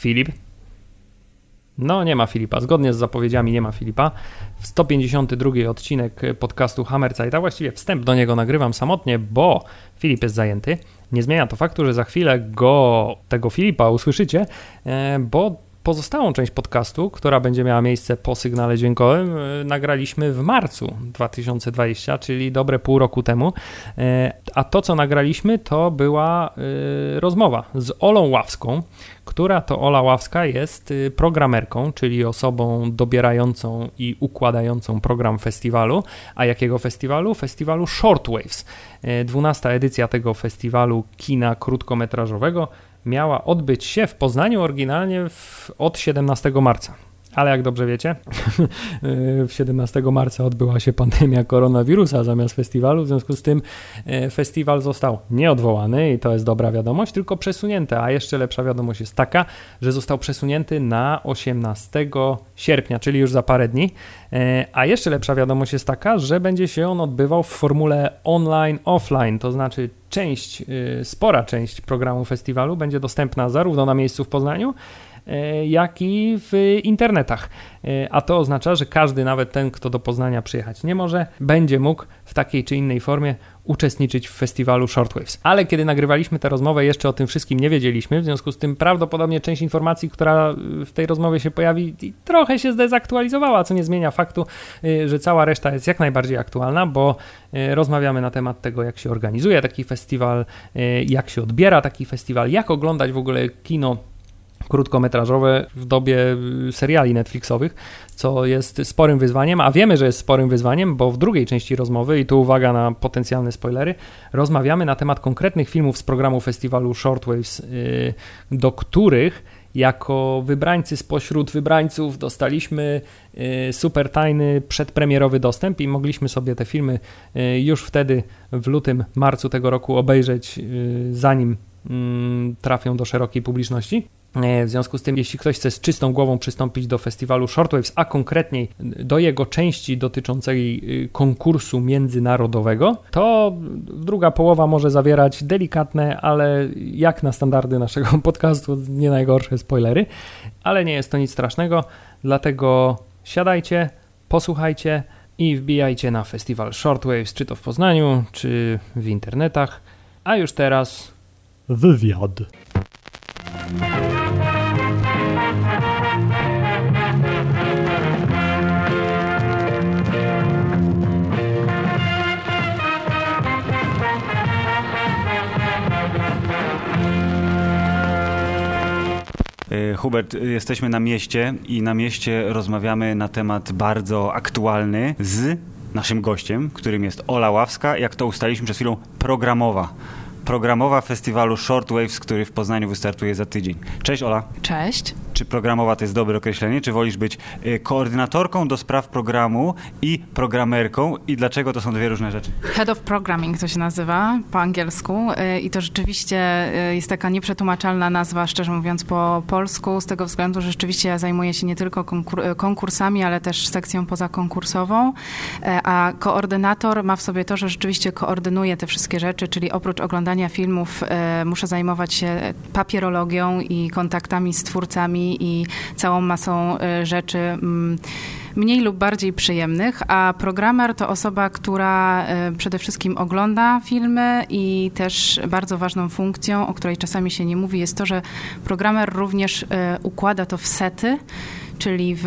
Filip? No, nie ma Filipa. Zgodnie z zapowiedziami nie ma Filipa. W 152 odcinek podcastu Hammerzeit, a właściwie wstęp do niego nagrywam samotnie, bo Filip jest zajęty. Nie zmienia to faktu, że za chwilę go, tego Filipa usłyszycie, e, bo pozostałą część podcastu, która będzie miała miejsce po sygnale dźwiękowym, e, nagraliśmy w marcu 2020, czyli dobre pół roku temu. E, a to, co nagraliśmy, to była rozmowa z Olą Ławską, która to Ola Ławska jest programerką, czyli osobą dobierającą i układającą program festiwalu. A jakiego festiwalu? Festiwalu Shortwaves. 12 y, edycja tego festiwalu kina krótkometrażowego miała odbyć się w Poznaniu oryginalnie w, od 17 marca. Ale jak dobrze wiecie, 17 marca odbyła się pandemia koronawirusa zamiast festiwalu, w związku z tym e, festiwal został nieodwołany i to jest dobra wiadomość, tylko przesunięty. A jeszcze lepsza wiadomość jest taka, że został przesunięty na 18 sierpnia, czyli już za parę dni. E, a jeszcze lepsza wiadomość jest taka, że będzie się on odbywał w formule online-offline, to znaczy część, e, spora część programu festiwalu będzie dostępna zarówno na miejscu w Poznaniu, jak i w internetach. E, a to oznacza, że każdy, nawet ten, kto do Poznania przyjechać nie może, będzie mógł w takiej czy innej formie uczestniczyć w festiwalu Shortwaves. Ale kiedy nagrywaliśmy tę rozmowę, jeszcze o tym wszystkim nie wiedzieliśmy, w związku z tym prawdopodobnie część informacji, która w tej rozmowie się pojawi, trochę się zdezaktualizowała, co nie zmienia faktu, e, że cała reszta jest jak najbardziej aktualna, bo rozmawiamy na temat tego, jak się organizuje taki festiwal, jak się odbiera taki festiwal, jak oglądać w ogóle kino krótkometrażowe w dobie y, seriali Netflixowych, co jest sporym wyzwaniem, a wiemy, że jest sporym wyzwaniem, bo w drugiej części rozmowy, i tu uwaga na potencjalne spoilery, rozmawiamy na temat konkretnych filmów z programu festiwalu Shortwaves, y, do których jako wybrańcy spośród wybrańców dostaliśmy y, super tajny przedpremierowy dostęp i mogliśmy sobie te filmy już wtedy w lutym, marcu tego roku obejrzeć, zanim mm, trafią do szerokiej publiczności. E, w związku z tym, jeśli ktoś chce z czystą głową przystąpić do festiwalu Shortwaves, a konkretniej do jego części dotyczącej y, konkursu międzynarodowego, to druga połowa może zawierać delikatne, ale jak na standardy naszego podcastu, nie najgorsze spoilery, ale nie jest to nic strasznego, dlatego siadajcie, posłuchajcie i wbijajcie na festiwal Shortwaves, czy to w Poznaniu, czy w internetach. A już teraz wywiad. E, Hubert, jesteśmy na mieście i na mieście rozmawiamy na temat bardzo aktualny z naszym gościem, którym jest Ola Ławska, jak to ustaliśmy przed chwilą, programowa programowa festiwalu Shortwaves, który w Poznaniu wystartuje za tydzień. Cześć Ola. Cześć. Czy programowa to jest dobre określenie? Czy wolisz być y, koordynatorką do spraw programu i programerką? I dlaczego to są dwie różne rzeczy? Head of Programming to się nazywa po angielsku y, i to rzeczywiście y, jest taka nieprzetłumaczalna nazwa, szczerze mówiąc, po polsku, z tego względu, że rzeczywiście ja zajmuję się nie tylko konkur konkursami, ale też sekcją pozakonkursową, a koordynator ma w sobie to, że rzeczywiście koordynuje te wszystkie rzeczy, czyli oprócz oglądania filmów muszę zajmować się papierologią i kontaktami z twórcami i całą masą y, rzeczy mm, mniej lub bardziej przyjemnych, a programer to osoba, która y, przede wszystkim ogląda filmy i też bardzo ważną funkcją, o której czasami się nie mówi, jest to, że programer również y, układa to w sety czyli w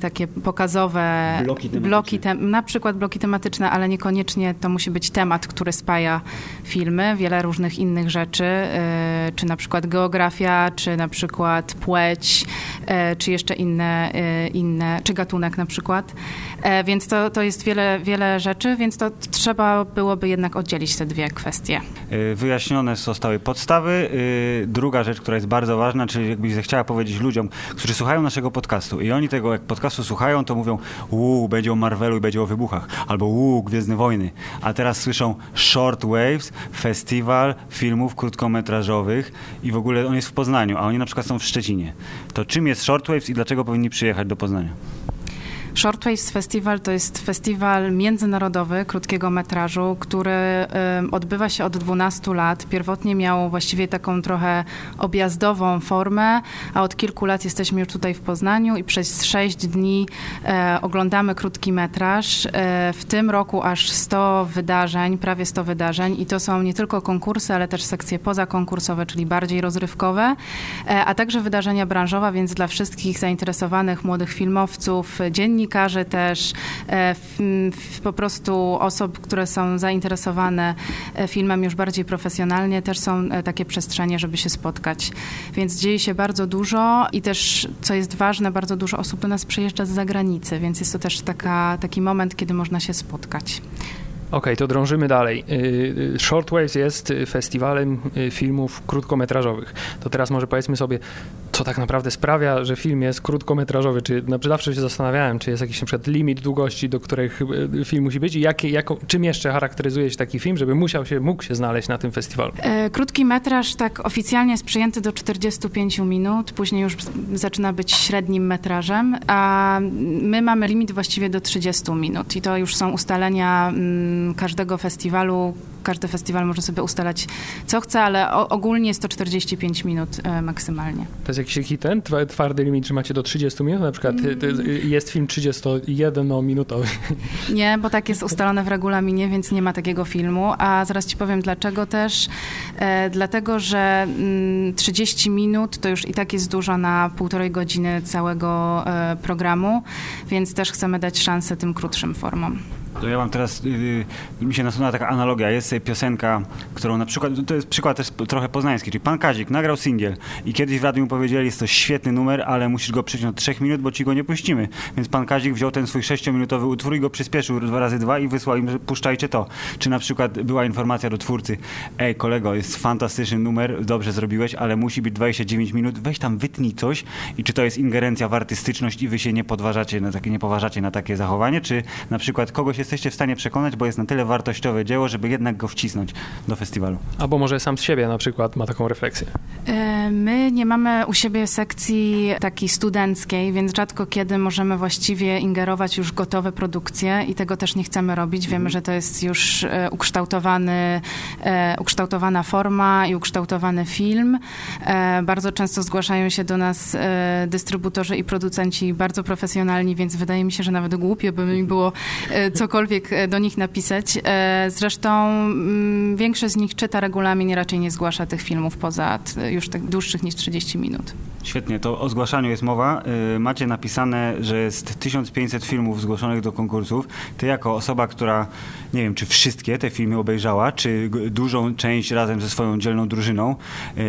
takie pokazowe bloki, bloki tem na przykład bloki tematyczne, ale niekoniecznie to musi być temat, który spaja filmy, wiele różnych innych rzeczy, y, czy na przykład geografia, czy na przykład płeć, y, czy jeszcze inne, inne czy gatunek na przykład. Więc to, to jest wiele, wiele rzeczy, więc to trzeba byłoby jednak oddzielić te dwie kwestie. Wyjaśnione zostały podstawy. Druga rzecz, która jest bardzo ważna, czyli jakbyś zechciała powiedzieć ludziom, którzy słuchają naszego podcastu, podcastu. I oni tego, jak podcastu słuchają, to mówią, uuu, będzie o Marvelu i będzie o wybuchach, albo uuu, Gwiezdne Wojny. A teraz słyszą Short Waves, festiwal filmów krótkometrażowych i w ogóle on jest w Poznaniu, a oni na przykład są w Szczecinie. To czym jest Short Waves i dlaczego powinni przyjechać do Poznania? Shortwaves Festival to jest festiwal międzynarodowy krótkiego metrażu, który odbywa się od 12 lat. Pierwotnie miał właściwie taką trochę objazdową formę, a od kilku lat jesteśmy już tutaj w Poznaniu i przez 6 dni e, oglądamy krótki metraż. E, w tym roku aż 100 wydarzeń, prawie 100 wydarzeń i to są nie tylko konkursy, ale też sekcje pozakonkursowe, czyli bardziej rozrywkowe, e, a także wydarzenia branżowe, więc dla wszystkich zainteresowanych młodych filmowców, dziennikarzy też, po prostu osób, które są zainteresowane filmem już bardziej profesjonalnie, też są takie przestrzenie, żeby się spotkać. Więc dzieje się bardzo dużo i też, co jest ważne, bardzo dużo osób do nas przyjeżdża z zagranicy, więc jest to też taka, taki moment, kiedy można się spotkać. Okej, okay, to drążymy dalej. Y, y, Shortwaves jest festiwalem y, filmów krótkometrażowych. To teraz może powiedzmy sobie, co tak naprawdę sprawia, że film jest krótkometrażowy. Czy znaczy zawsze się zastanawiałem, czy jest jakiś na przykład limit długości, do których film musi być i jakie, jako, czym jeszcze charakteryzuje się taki film, żeby musiał się, mógł się znaleźć na tym festiwalu? E, krótki metraż tak oficjalnie jest przyjęty do 45 minut, później już zaczyna być średnim metrażem, a my mamy limit właściwie do 30 minut i to już są ustalenia mm, każdego festiwalu. Każdy festiwal może sobie ustalać co chce, ale ogólnie jest to 45 minut e, maksymalnie. To jest jakiś taki ten twardy limit, że macie do 30 minut? Na przykład mm. jest film 31-minutowy. Nie, bo tak jest ustalone w regulaminie, więc nie ma takiego filmu. A zaraz ci powiem dlaczego też. E, dlatego, że 30 mm, minut to już i tak jest dużo na półtorej godziny całego e, programu, więc też chcemy dać szansę tym krótszym formom. To ja mam teraz, yy, mi się nasunęła taka analogia. Jest piosenka, którą na przykład, to jest przykład też trochę poznański, czyli Pan Kazik nagrał singiel i kiedyś w radiu mu powiedzieli, jest to świetny numer, ale musisz go przyciąć od trzech minut, bo ci go nie puścimy. Więc Pan Kazik wziął ten swój sześciominutowy utwór i go przyspieszył dwa razy dwa i wysłał im, że puszczajcie to. Czy na przykład była informacja do twórcy, ej kolego, jest fantastyczny numer, dobrze zrobiłeś, ale musi być 29 minut, weź tam wytnij coś i czy to jest ingerencja w artystyczność i wy się nie podważacie na takie, nie poważacie na takie zachowanie, czy na przykład kogoś jest jesteście w stanie przekonać, bo jest na tyle wartościowe dzieło, żeby jednak go wcisnąć do festiwalu. Albo może sam z siebie na przykład ma taką refleksję. E, my nie mamy u siebie sekcji takiej studenckiej, więc rzadko kiedy możemy właściwie ingerować już gotowe produkcje i tego też nie chcemy robić. Wiemy, że to jest już e, ukształtowany, e, ukształtowana forma i ukształtowany film. Bardzo często zgłaszają się do nas dystrybutorzy i producenci bardzo profesjonalni, więc wydaje mi się, że nawet głupie by mi było cokolwiek cokolwiek e, do nich napisać. E, zresztą mm, większość z nich czyta regulamin i raczej nie zgłasza tych filmów poza już tak dłuższych niż 30 minut. Świetnie, to o zgłaszaniu jest mowa. E, macie napisane, że jest 1500 filmów zgłoszonych do konkursów. Ty jako osoba, która nie wiem, czy wszystkie te filmy obejrzała, czy dużą część razem ze swoją dzielną drużyną,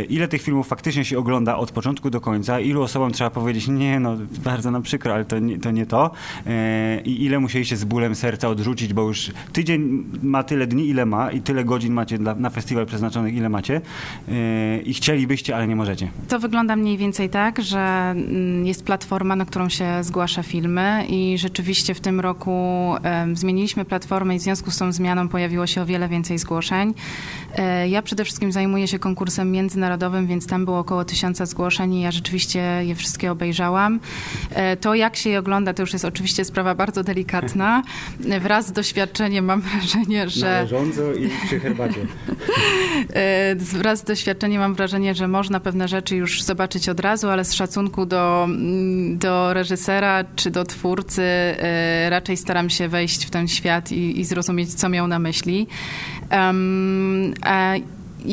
ile tych filmów faktycznie się ogląda od początku do końca, ilu osobom trzeba powiedzieć, nie no, bardzo nam przykro, ale to nie to, nie to. i ile musieliście z bólem serca odrzucić, bo już tydzień ma tyle dni, ile ma i tyle godzin macie dla, na festiwal przeznaczonych, ile macie i chcielibyście, ale nie możecie. To wygląda mniej więcej tak, że mm, jest platforma, na którą się zgłasza filmy i rzeczywiście w tym roku zmieniliśmy platformę i w związku z tą zmianą pojawiło się o wiele więcej zgłoszeń. E, ja przede wszystkim zajmuję się konkursem międzynarodowym, więc tam było około tysiąca zgłoszeń i ja rzeczywiście je wszystkie obejrzałam. E, to jak się je ogląda, to już jest oczywiście sprawa bardzo delikatna. Wraz z doświadczeniem mam wrażenie, że... Należąco i przy herbacie. E, wraz z doświadczeniem mam wrażenie, że można pewne rzeczy już zobaczyć od razu, ale z szacunku do, mm, do reżysera czy do twórcy raczej staram się wejść w ten świat i, i zrozumieć, co miał na myśli. Um,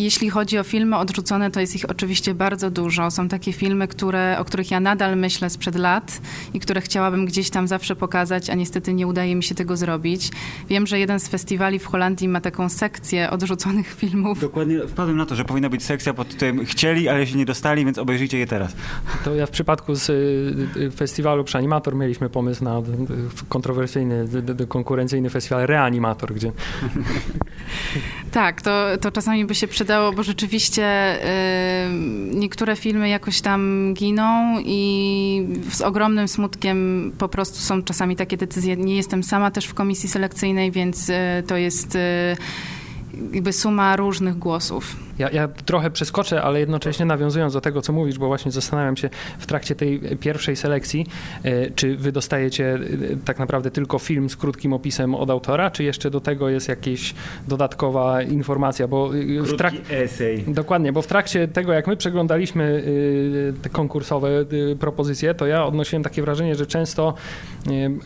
jeśli chodzi o filmy odrzucone, to jest ich oczywiście bardzo dużo. Są takie filmy, które, o których ja nadal myślę sprzed lat i które chciałabym gdzieś tam zawsze pokazać, a niestety nie udaje mi się tego zrobić. Wiem, że jeden z festiwali w Holandii ma taką sekcję odrzuconych filmów. Dokładnie, wpadłem na to, że powinna być sekcja pod tytułem chcieli, ale się nie dostali, więc obejrzyjcie je teraz. To ja w przypadku z y, y, festiwalu przy Animator mieliśmy pomysł na y, kontrowersyjny, konkurencyjny festiwal Reanimator, gdzie... tak, to, to czasami by się przydało, bo rzeczywiście y, niektóre filmy jakoś tam giną i z ogromnym smutkiem po prostu są czasami takie decyzje. Nie jestem sama też w komisji selekcyjnej, więc y, to jest y, jakby suma różnych głosów. Ja, ja trochę przeskoczę, ale jednocześnie nawiązując do tego, co mówisz, bo właśnie zastanawiam się w trakcie tej pierwszej selekcji, e, czy wy dostajecie e, tak naprawdę tylko film z krótkim opisem od autora, czy jeszcze do tego jest jakaś dodatkowa informacja, bo e, w trakcie... esej. Dokładnie, bo w trakcie tego, jak my przeglądaliśmy te konkursowe propozycje, to ja odnosiłem takie wrażenie, że często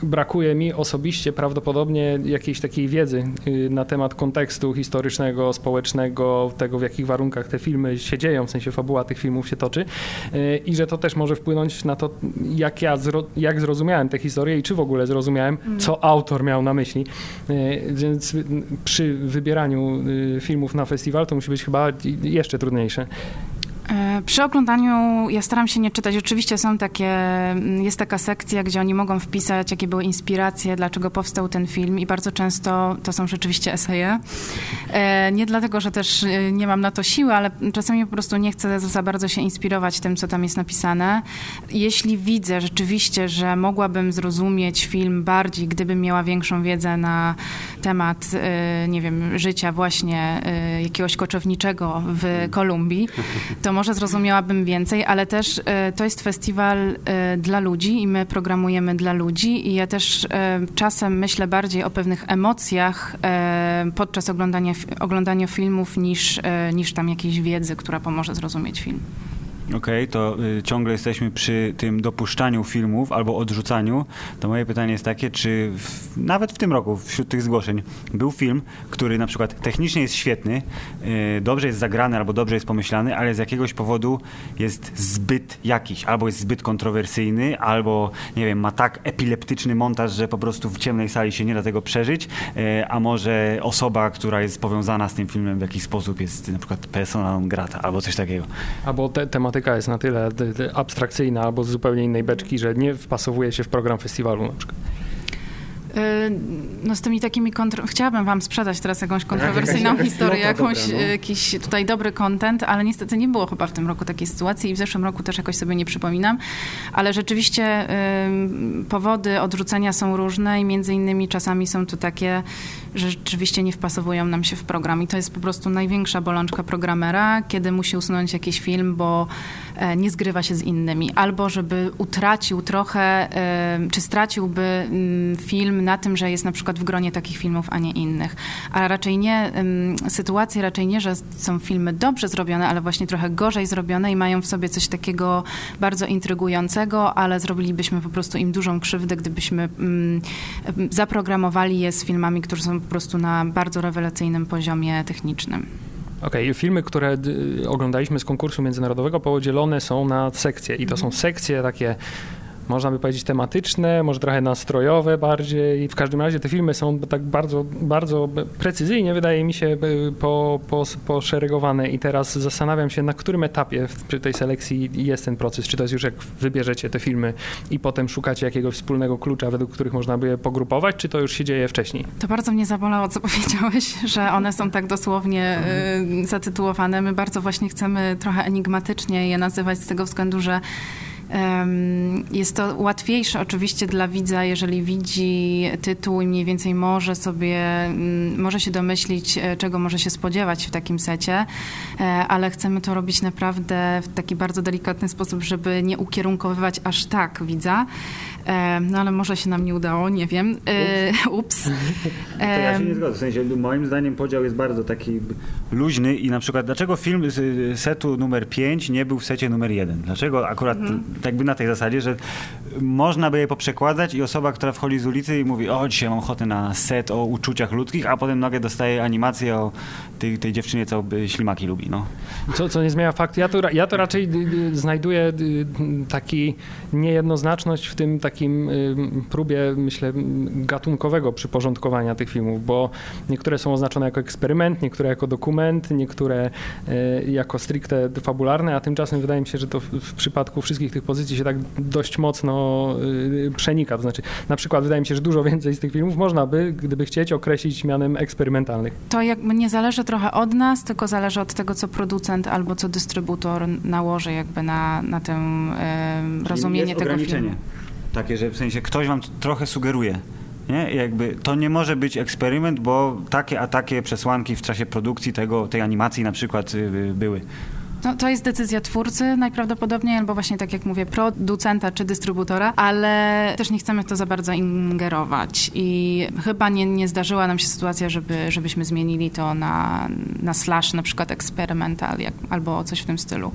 brakuje mi osobiście prawdopodobnie jakiejś takiej wiedzy na temat kontekstu historycznego, społecznego, tego w jaki jakich warunkach te filmy się dzieją, w sensie fabuła tych filmów się toczy e, i że to też może wpłynąć na to, jak ja zro, jak zrozumiałem tę historię i czy w ogóle zrozumiałem, mm. co autor miał na myśli. E, więc przy wybieraniu y, filmów na festiwal to musi być chyba jeszcze trudniejsze. E, przy oglądaniu ja staram się nie czytać. Oczywiście są takie, mm, jest taka sekcja, gdzie oni mogą wpisać, jakie były inspiracje, dlaczego powstał ten film i bardzo często to są rzeczywiście eseje. E, nie dlatego, że też e, nie mam na to siły, ale czasami po prostu nie chcę za bardzo się inspirować tym, co tam jest napisane. Jeśli widzę rzeczywiście, że mogłabym zrozumieć film bardziej, gdybym miała większą wiedzę na temat, nie wiem, życia właśnie jakiegoś koczowniczego w Kolumbii, to może zrozumiałabym więcej, ale też e, to jest festiwal e, dla ludzi i my programujemy dla ludzi i ja też e, czasem myślę bardziej o pewnych emocjach podczas oglądania, oglądania filmów niż, niż tam jakiejś wiedzy, która pomoże zrozumieć film. Okej, okay, to y, ciągle jesteśmy przy tym dopuszczaniu filmów albo odrzucaniu. To moje pytanie jest takie, czy w, nawet w tym roku wśród tych zgłoszeń był film, który na przykład technicznie jest świetny, y, dobrze jest zagrany albo dobrze jest pomyślany, ale z jakiegoś powodu jest zbyt jakiś, albo jest zbyt kontrowersyjny, albo nie wiem, ma tak epileptyczny montaż, że po prostu w ciemnej sali się nie da tego przeżyć, y, a może osoba, która jest powiązana z tym filmem w jakiś sposób jest na przykład persona non grata albo coś takiego. Albo te, tematy tematyka jest na tyle abstrakcyjna albo z zupełnie innej beczki, że nie wpasowuje się w program festiwalu na przykład. Y, no z tymi takimi kontro... Chciałabym wam sprzedać teraz jakąś kontrowersyjną jakaś, historię, jakąś, dobra, no. jakiś tutaj dobry content, ale niestety nie było chyba w tym roku takiej sytuacji i w zeszłym roku też jakoś sobie nie przypominam, ale rzeczywiście y, powody odrzucenia są różne i między innymi czasami są tu takie, że rzeczywiście nie wpasowują nam się w program i to jest po prostu największa bolączka programera, kiedy musi usunąć jakiś film, bo e, nie zgrywa się z innymi, albo żeby utracił trochę, e, czy straciłby mm, na tym, że jest na przykład w gronie takich filmów, a nie innych. A raczej nie, sytuacje raczej nie, że są filmy dobrze zrobione, ale właśnie trochę gorzej zrobione i mają w sobie coś takiego bardzo intrygującego, ale zrobilibyśmy po prostu im dużą krzywdę, gdybyśmy zaprogramowali je z filmami, które są po prostu na bardzo rewelacyjnym poziomie technicznym. Okej, okay. filmy, które oglądaliśmy z konkursu międzynarodowego podzielone są na sekcje i to są mhm. sekcje takie można by powiedzieć tematyczne, może trochę nastrojowe bardziej. W każdym razie te filmy są tak bardzo, bardzo precyzyjnie, wydaje mi się, po, po, poszeregowane i teraz zastanawiam się, na którym etapie przy tej selekcji jest ten proces. Czy to jest już jak wybierzecie te filmy i potem szukacie jakiegoś wspólnego klucza, według których można by je pogrupować, czy to już się dzieje wcześniej? To bardzo mnie zabolało, co powiedziałeś, że one są tak dosłownie y, zatytułowane. My bardzo właśnie chcemy trochę enigmatycznie je nazywać z tego względu, że jest to łatwiejsze oczywiście dla widza, jeżeli widzi tytuł i mniej więcej może sobie, mm, może się domyślić, e, czego może się spodziewać w takim secie, e, ale chcemy to robić naprawdę w taki bardzo delikatny sposób, żeby nie ukierunkowywać aż tak widza. No ale może się nam nie udało, nie wiem. E, ups. To ja się nie zgodzę. W sensie, moim zdaniem podział jest bardzo taki luźny i na przykład dlaczego film z setu numer 5 nie był w secie numer 1? Dlaczego akurat mhm. tak by na tej zasadzie, że można by je poprzekładać i osoba, która wchodzi z ulicy i mówi o dzisiaj mam ochotę na set o uczuciach ludzkich, a potem nagle dostaje animację o tej, tej dziewczynie, co ślimaki lubi. No. Co, co nie zmienia faktu. Ja to, ja to raczej znajduję taki niejednoznaczność w tym takim próbie, myślę, gatunkowego przyporządkowania tych filmów, bo niektóre są oznaczone jako eksperyment, niektóre jako dokument, niektóre e, jako stricte fabularne, a tymczasem wydaje mi się, że to w przypadku wszystkich tych pozycji się tak dość mocno y, przenika. To znaczy, na przykład wydaje mi się, że dużo więcej z tych filmów można by, gdyby chcieć, określić mianem eksperymentalnych. To jakby nie zależy trochę od nas, tylko zależy od tego, co producent albo co dystrybutor nałoży jakby na, na tę e, rozumienie jest tego filmu. Takie, że w sensie ktoś wam trochę sugeruje, Nie? Jakby to nie może być eksperyment, bo takie a takie przesłanki w czasie produkcji tego, tej animacji na przykład y, były. No, to jest decyzja twórcy najprawdopodobniej, albo właśnie tak jak mówię, producenta czy dystrybutora, ale też nie chcemy w to za bardzo ingerować. I chyba nie, nie zdarzyła nam się sytuacja, żeby, żebyśmy zmienili to na, na slash, na przykład eksperymental, jak, albo coś w tym stylu.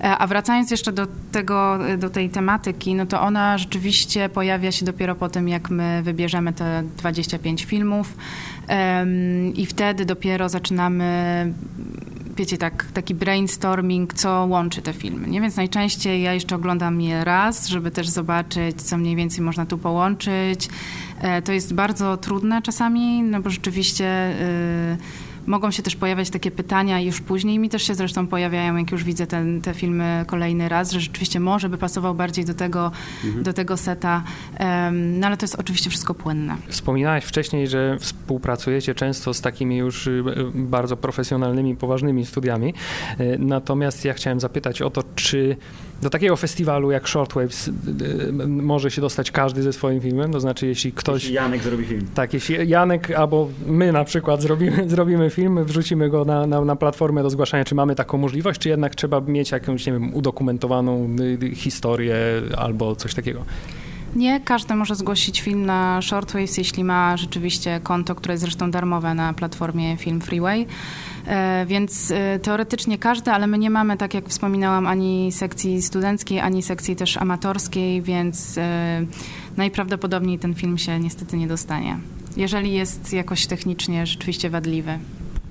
E, a wracając jeszcze do tego, do tej tematyki, no to ona rzeczywiście pojawia się dopiero po tym, jak my wybierzemy te 25 filmów i wtedy dopiero zaczynamy wiecie, tak, taki brainstorming, co łączy te filmy. Nie? Więc najczęściej ja jeszcze oglądam je raz, żeby też zobaczyć, co mniej więcej można tu połączyć. E, to jest bardzo trudne czasami, no bo rzeczywiście... Yy, mogą się też pojawiać takie pytania już później. Mi też się zresztą pojawiają, jak już widzę ten, te filmy kolejny raz, że rzeczywiście może by pasował bardziej do tego, mhm. do tego seta. No ale to jest oczywiście wszystko płynne. Wspominałeś wcześniej, że współpracujecie często z takimi już y, bardzo profesjonalnymi, poważnymi studiami. Y, natomiast ja chciałem zapytać o to, czy do takiego festiwalu jak Shortwaves może się dostać każdy ze swoim filmem, to znaczy jeśli ktoś... Jeśli Janek zrobi film. Tak, jeśli Janek albo my na przykład zrobimy, zrobimy film, wrzucimy go na, na, na platformę do zgłaszania, czy mamy taką możliwość, czy jednak trzeba mieć jakąś, nie wiem, udokumentowaną historię albo coś takiego? Nie, każdy może zgłosić film na Shortwaves, jeśli ma rzeczywiście konto, które jest zresztą darmowe na platformie Film Freeway. E, więc e, teoretycznie każdy, ale my nie mamy, tak jak wspominałam, ani sekcji studenckiej, ani sekcji też amatorskiej, więc e, najprawdopodobniej ten film się niestety nie dostanie. Jeżeli jest jakoś technicznie rzeczywiście wadliwy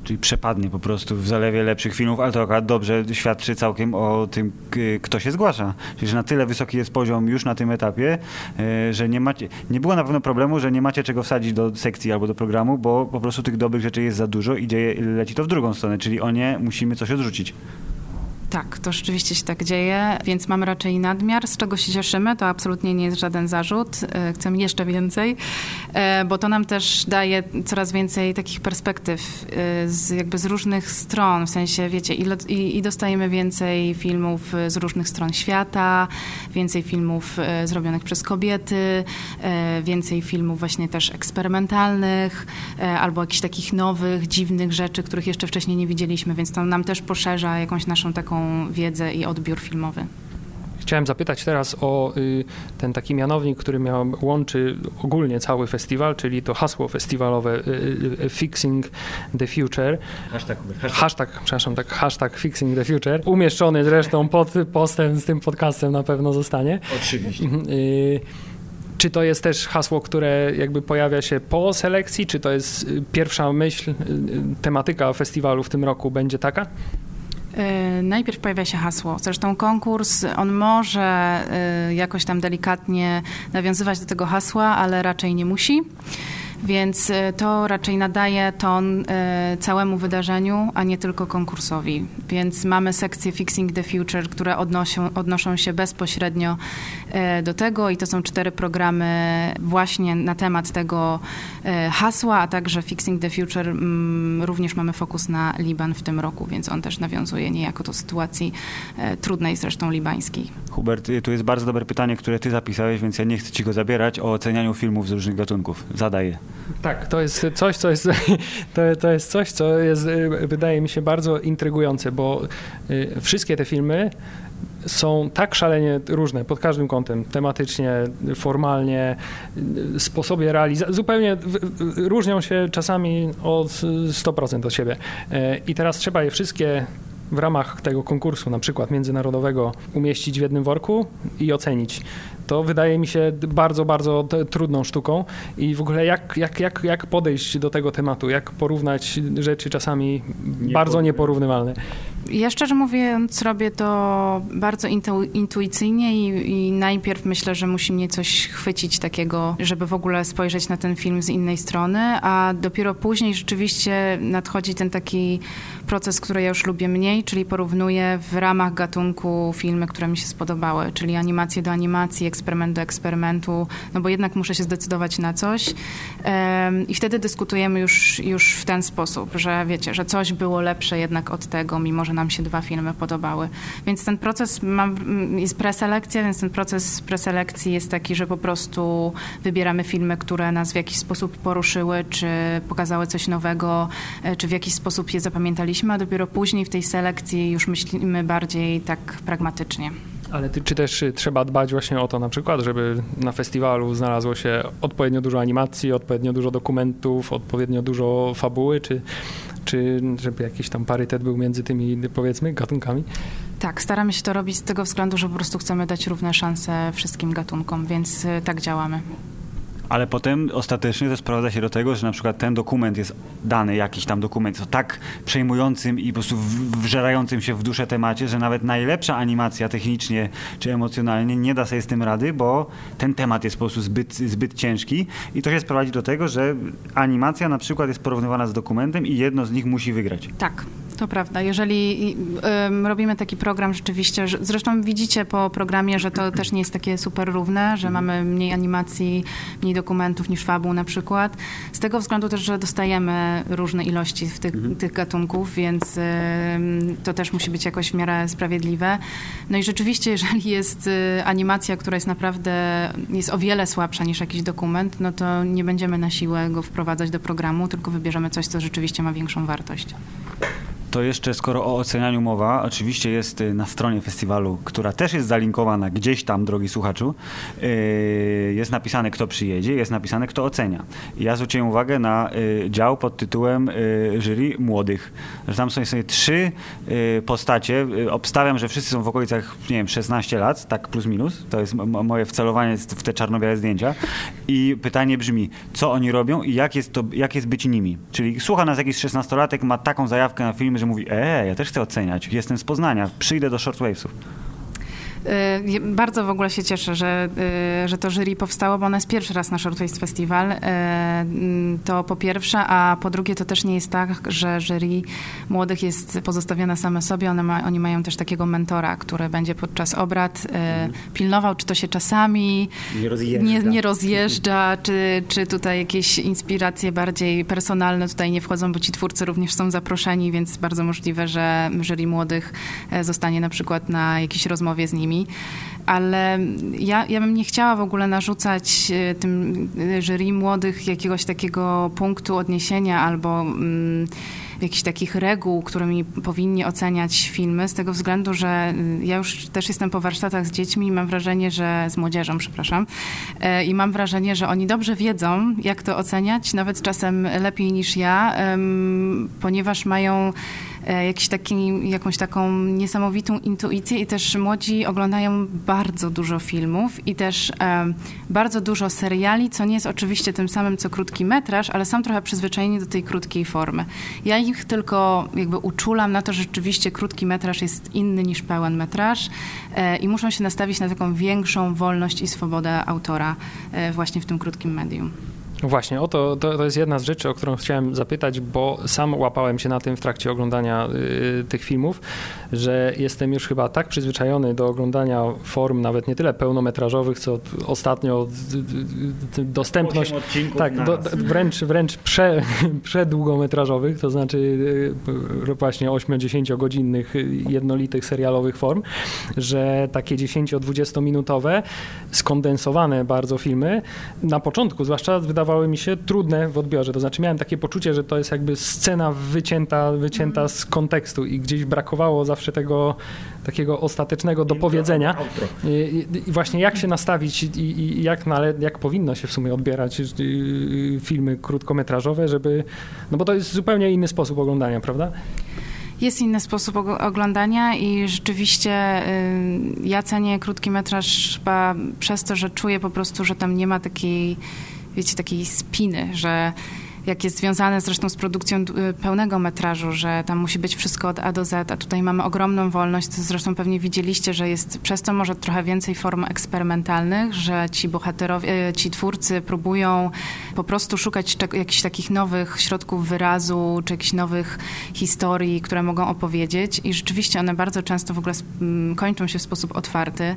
czyli przepadnie po prostu w zalewie lepszych filmów, ale to akurat dobrze świadczy całkiem o tym, kto się zgłasza. Czyli, że na tyle wysoki jest poziom już na tym etapie, e, że nie macie, nie było na pewno problemu, że nie macie czego wsadzić do sekcji albo do programu, bo po prostu tych dobrych rzeczy jest za dużo i dzieje, leci to w drugą stronę, czyli o nie musimy coś odrzucić. Tak, to rzeczywiście się tak dzieje, więc mamy raczej nadmiar, z czego się cieszymy. To absolutnie nie jest żaden zarzut. E, chcemy jeszcze więcej, e, bo to nam też daje coraz więcej takich perspektyw e, z, jakby z różnych stron. W sensie, wiecie, i, i dostajemy więcej filmów z różnych stron świata, więcej filmów zrobionych przez kobiety, więcej filmów właśnie też eksperymentalnych albo jakichś takich nowych, dziwnych rzeczy, których jeszcze wcześniej nie widzieliśmy, więc to nam też poszerza jakąś naszą taką wiedzę i odbiór filmowy. Chciałem zapytać teraz o y, ten taki mianownik, który miał, łączy ogólnie cały festiwal, czyli to hasło festiwalowe y, y, Fixing the Future. Hashtag, hashtag. hashtag, przepraszam, tak, hashtag Fixing the Future. Umieszczony zresztą pod postem z tym podcastem na pewno zostanie. Oczywiście. Mhm, czy to jest też hasło, które jakby pojawia się po selekcji? Czy to jest pierwsza myśl, tematyka festiwalu w tym roku będzie taka? E, najpierw pojawia się hasło. Zresztą konkurs, on może e, jakoś tam delikatnie nawiązywać do tego hasła, ale raczej nie musi. Więc e, to raczej nadaje ton całemu wydarzeniu, a nie tylko konkursowi. Więc mamy sekcję Fixing the Future, które odnoszą, odnoszą się bezpośrednio do tego i to są cztery programy właśnie na temat tego hasła, a także Fixing the Future mm, również mamy fokus na Liban w tym roku, więc on też nawiązuje niejako do sytuacji trudnej zresztą libańskiej. Hubert, tu jest bardzo dobre pytanie, które ty zapisałeś, więc ja nie chcę ci go zabierać, o ocenianiu filmów z różnych gatunków. Zadaję. Tak, to jest coś, co jest, to, to jest coś, co jest, y, wydaje mi się bardzo intrygujące, bo y, wszystkie te filmy są tak szalenie różne pod każdym kątem, tematycznie, formalnie, y, sposobie realizacji, zupełnie różnią się czasami o 100% od siebie. I teraz trzeba je wszystkie w ramach tego konkursu, na przykład międzynarodowego, umieścić w jednym worku i ocenić. To wydaje mi się bardzo, bardzo trudną sztuką i w ogóle jak, jak, jak, jak podejść do tego tematu, jak porównać rzeczy czasami bardzo nieporównywalne. Ja szczerze mówiąc robię to bardzo intu, intuicyjnie i, i, najpierw myślę, że musi mnie coś chwycić takiego, żeby w ogóle spojrzeć na ten film z innej strony, a dopiero później rzeczywiście nadchodzi ten taki proces, który ja już lubię mniej, czyli porównuję w ramach gatunku filmy, które mi się spodobały, czyli animację do animacji, eksperyment do eksperymentu, no bo jednak muszę się zdecydować na coś. I wtedy dyskutujemy już, już w ten sposób, że wiecie, że coś było lepsze jednak od tego, mimo że nam się dwa filmy podobały. Więc ten proces ma, jest preselekcja, więc ten proces preselekcji jest taki, że po prostu wybieramy filmy, które nas w jakiś sposób poruszyły, czy pokazały coś nowego, e, czy w jakiś sposób je zapamiętaliśmy, a dopiero później w tej selekcji już myślimy bardziej tak pragmatycznie. Ale ty, czy też trzeba dbać właśnie o to na przykład, żeby na festiwalu znalazło się odpowiednio dużo animacji, odpowiednio dużo dokumentów, odpowiednio dużo fabuły, czy, czy żeby jakiś tam parytet był między tymi powiedzmy gatunkami? Tak, staramy się to robić z tego względu, że po prostu chcemy dać równe szanse wszystkim gatunkom, więc y, tak działamy. Ale potem ostatecznie to sprowadza się do tego, że na przykład ten dokument jest dany, jakiś tam dokument, jest tak przejmującym i po prostu wżerającym się w duszę temacie, że nawet najlepsza animacja technicznie czy emocjonalnie nie da sobie z tym rady, bo ten temat jest po prostu zbyt, zbyt ciężki i to się sprowadzi do tego, że animacja na przykład jest porównywana z dokumentem i jedno z nich musi wygrać. Tak. To prawda. Jeżeli robimy taki program rzeczywiście, że, zresztą widzicie po programie, że to też nie jest takie super równe, że mamy mniej animacji, mniej dokumentów niż fabuł na przykład. Z tego względu też, że dostajemy różne ilości tych, mhm. tych gatunków, więc to też musi być jakoś w miarę sprawiedliwe. No i rzeczywiście, jeżeli jest y, animacja, która jest naprawdę, jest o wiele słabsza niż jakiś dokument, no to nie będziemy na siłę go wprowadzać do programu, tylko wybierzemy coś, co rzeczywiście ma większą wartość. To jeszcze skoro o ocenianiu mowa, oczywiście jest y, na stronie festiwalu, która też jest zalinkowana gdzieś tam, drogi słuchaczu, y, jest napisane kto przyjedzie, jest napisane kto ocenia. Ja zwróciłem uwagę na y, dział pod tytułem jury młodych. Tam są sobie trzy postacie. Obstawiam, że wszyscy są w okolicach, nie wiem, 16 lat, tak plus minus. To jest moje wcelowanie w te czarno-białe zdjęcia. I pytanie brzmi, co oni robią i jak jest, to, jak jest być nimi? Czyli słucha nas jakiś 16-latek, ma taką zajawkę na film, że mówi, e, ja też chcę oceniać, jestem z Poznania, przyjdę do Shortwavesów. Y, bardzo w ogóle się cieszę, że, y, że to jury powstało, bo ono jest pierwszy raz na Shortwaist Festival. Y, to po pierwsze, a po drugie to też nie jest tak, że jury młodych jest pozostawione same sobie. One ma, oni mają też takiego mentora, który będzie podczas obrad mhm. pilnował, czy to się czasami nie rozjeżdża, nie, nie rozjeżdża czy, czy tutaj jakieś inspiracje bardziej personalne tutaj nie wchodzą, bo ci twórcy również są zaproszeni, więc bardzo możliwe, że jury młodych e, zostanie na przykład na jakiejś rozmowie z nimi ale ja, ja bym nie chciała w ogóle narzucać e, tym e, jury młodych jakiegoś takiego punktu odniesienia albo mm, jakichś takich reguł, którymi powinni oceniać filmy, z tego względu, że y, ja już też jestem po warsztatach z dziećmi i mam wrażenie, że z młodzieżą, przepraszam, e, i mam wrażenie, że oni dobrze wiedzą, jak to oceniać, nawet czasem lepiej niż ja, ponieważ mają jakiś taki, jakąś taką niesamowitą intuicję i też młodzi oglądają bardzo dużo filmów i też e, bardzo dużo seriali, co nie jest oczywiście tym samym co krótki metraż, ale są trochę przyzwyczajeni do tej krótkiej formy. Ja ich tylko jakby uczulam na to, że rzeczywiście krótki metraż jest inny niż pełen metraż e, i muszą się nastawić na taką większą wolność i swobodę autora właśnie w tym krótkim medium. Właśnie, o to, to, to, jest jedna z rzeczy, o którą chciałem zapytać, bo sam łapałem się na tym w trakcie oglądania y, tych filmów, że jestem już chyba tak przyzwyczajony do oglądania form, nawet nie tyle pełnometrażowych, co ostatnio y, y, dostępność, tak, do, wręcz, wręcz prze, przedługometrażowych, to znaczy właśnie 8-10 godzinnych jednolitych serialowych form, że takie 10-20 minutowe, skondensowane bardzo filmy, na początku zwłaszcza wydawało wydawały mi się trudne w odbiorze. To znaczy miałem takie poczucie, że to jest jakby scena wycięta, wycięta z kontekstu i gdzieś brakowało zawsze tego takiego ostatecznego dopowiedzenia. I, I właśnie jak się nastawić i, i jak, nale, jak powinno się w sumie odbierać y, y, filmy krótkometrażowe, żeby... No bo to jest zupełnie inny sposób oglądania, prawda? Jest inny sposób oglądania i rzeczywiście y, ja cenię krótki metraż chyba przez to, że czuję po prostu, że tam nie ma takiej wiecie, takiej spiny, że jak jest związane zresztą z produkcją y, pełnego metrażu, że tam musi być wszystko od A do Z, a tutaj mamy ogromną wolność, co zresztą pewnie widzieliście, że jest przez to może trochę więcej form eksperymentalnych, że ci bohaterowie, y, ci twórcy próbują po prostu szukać jakichś takich nowych środków wyrazu, czy jakichś nowych historii, które mogą opowiedzieć. I rzeczywiście one bardzo często w ogóle kończą się w sposób otwarty,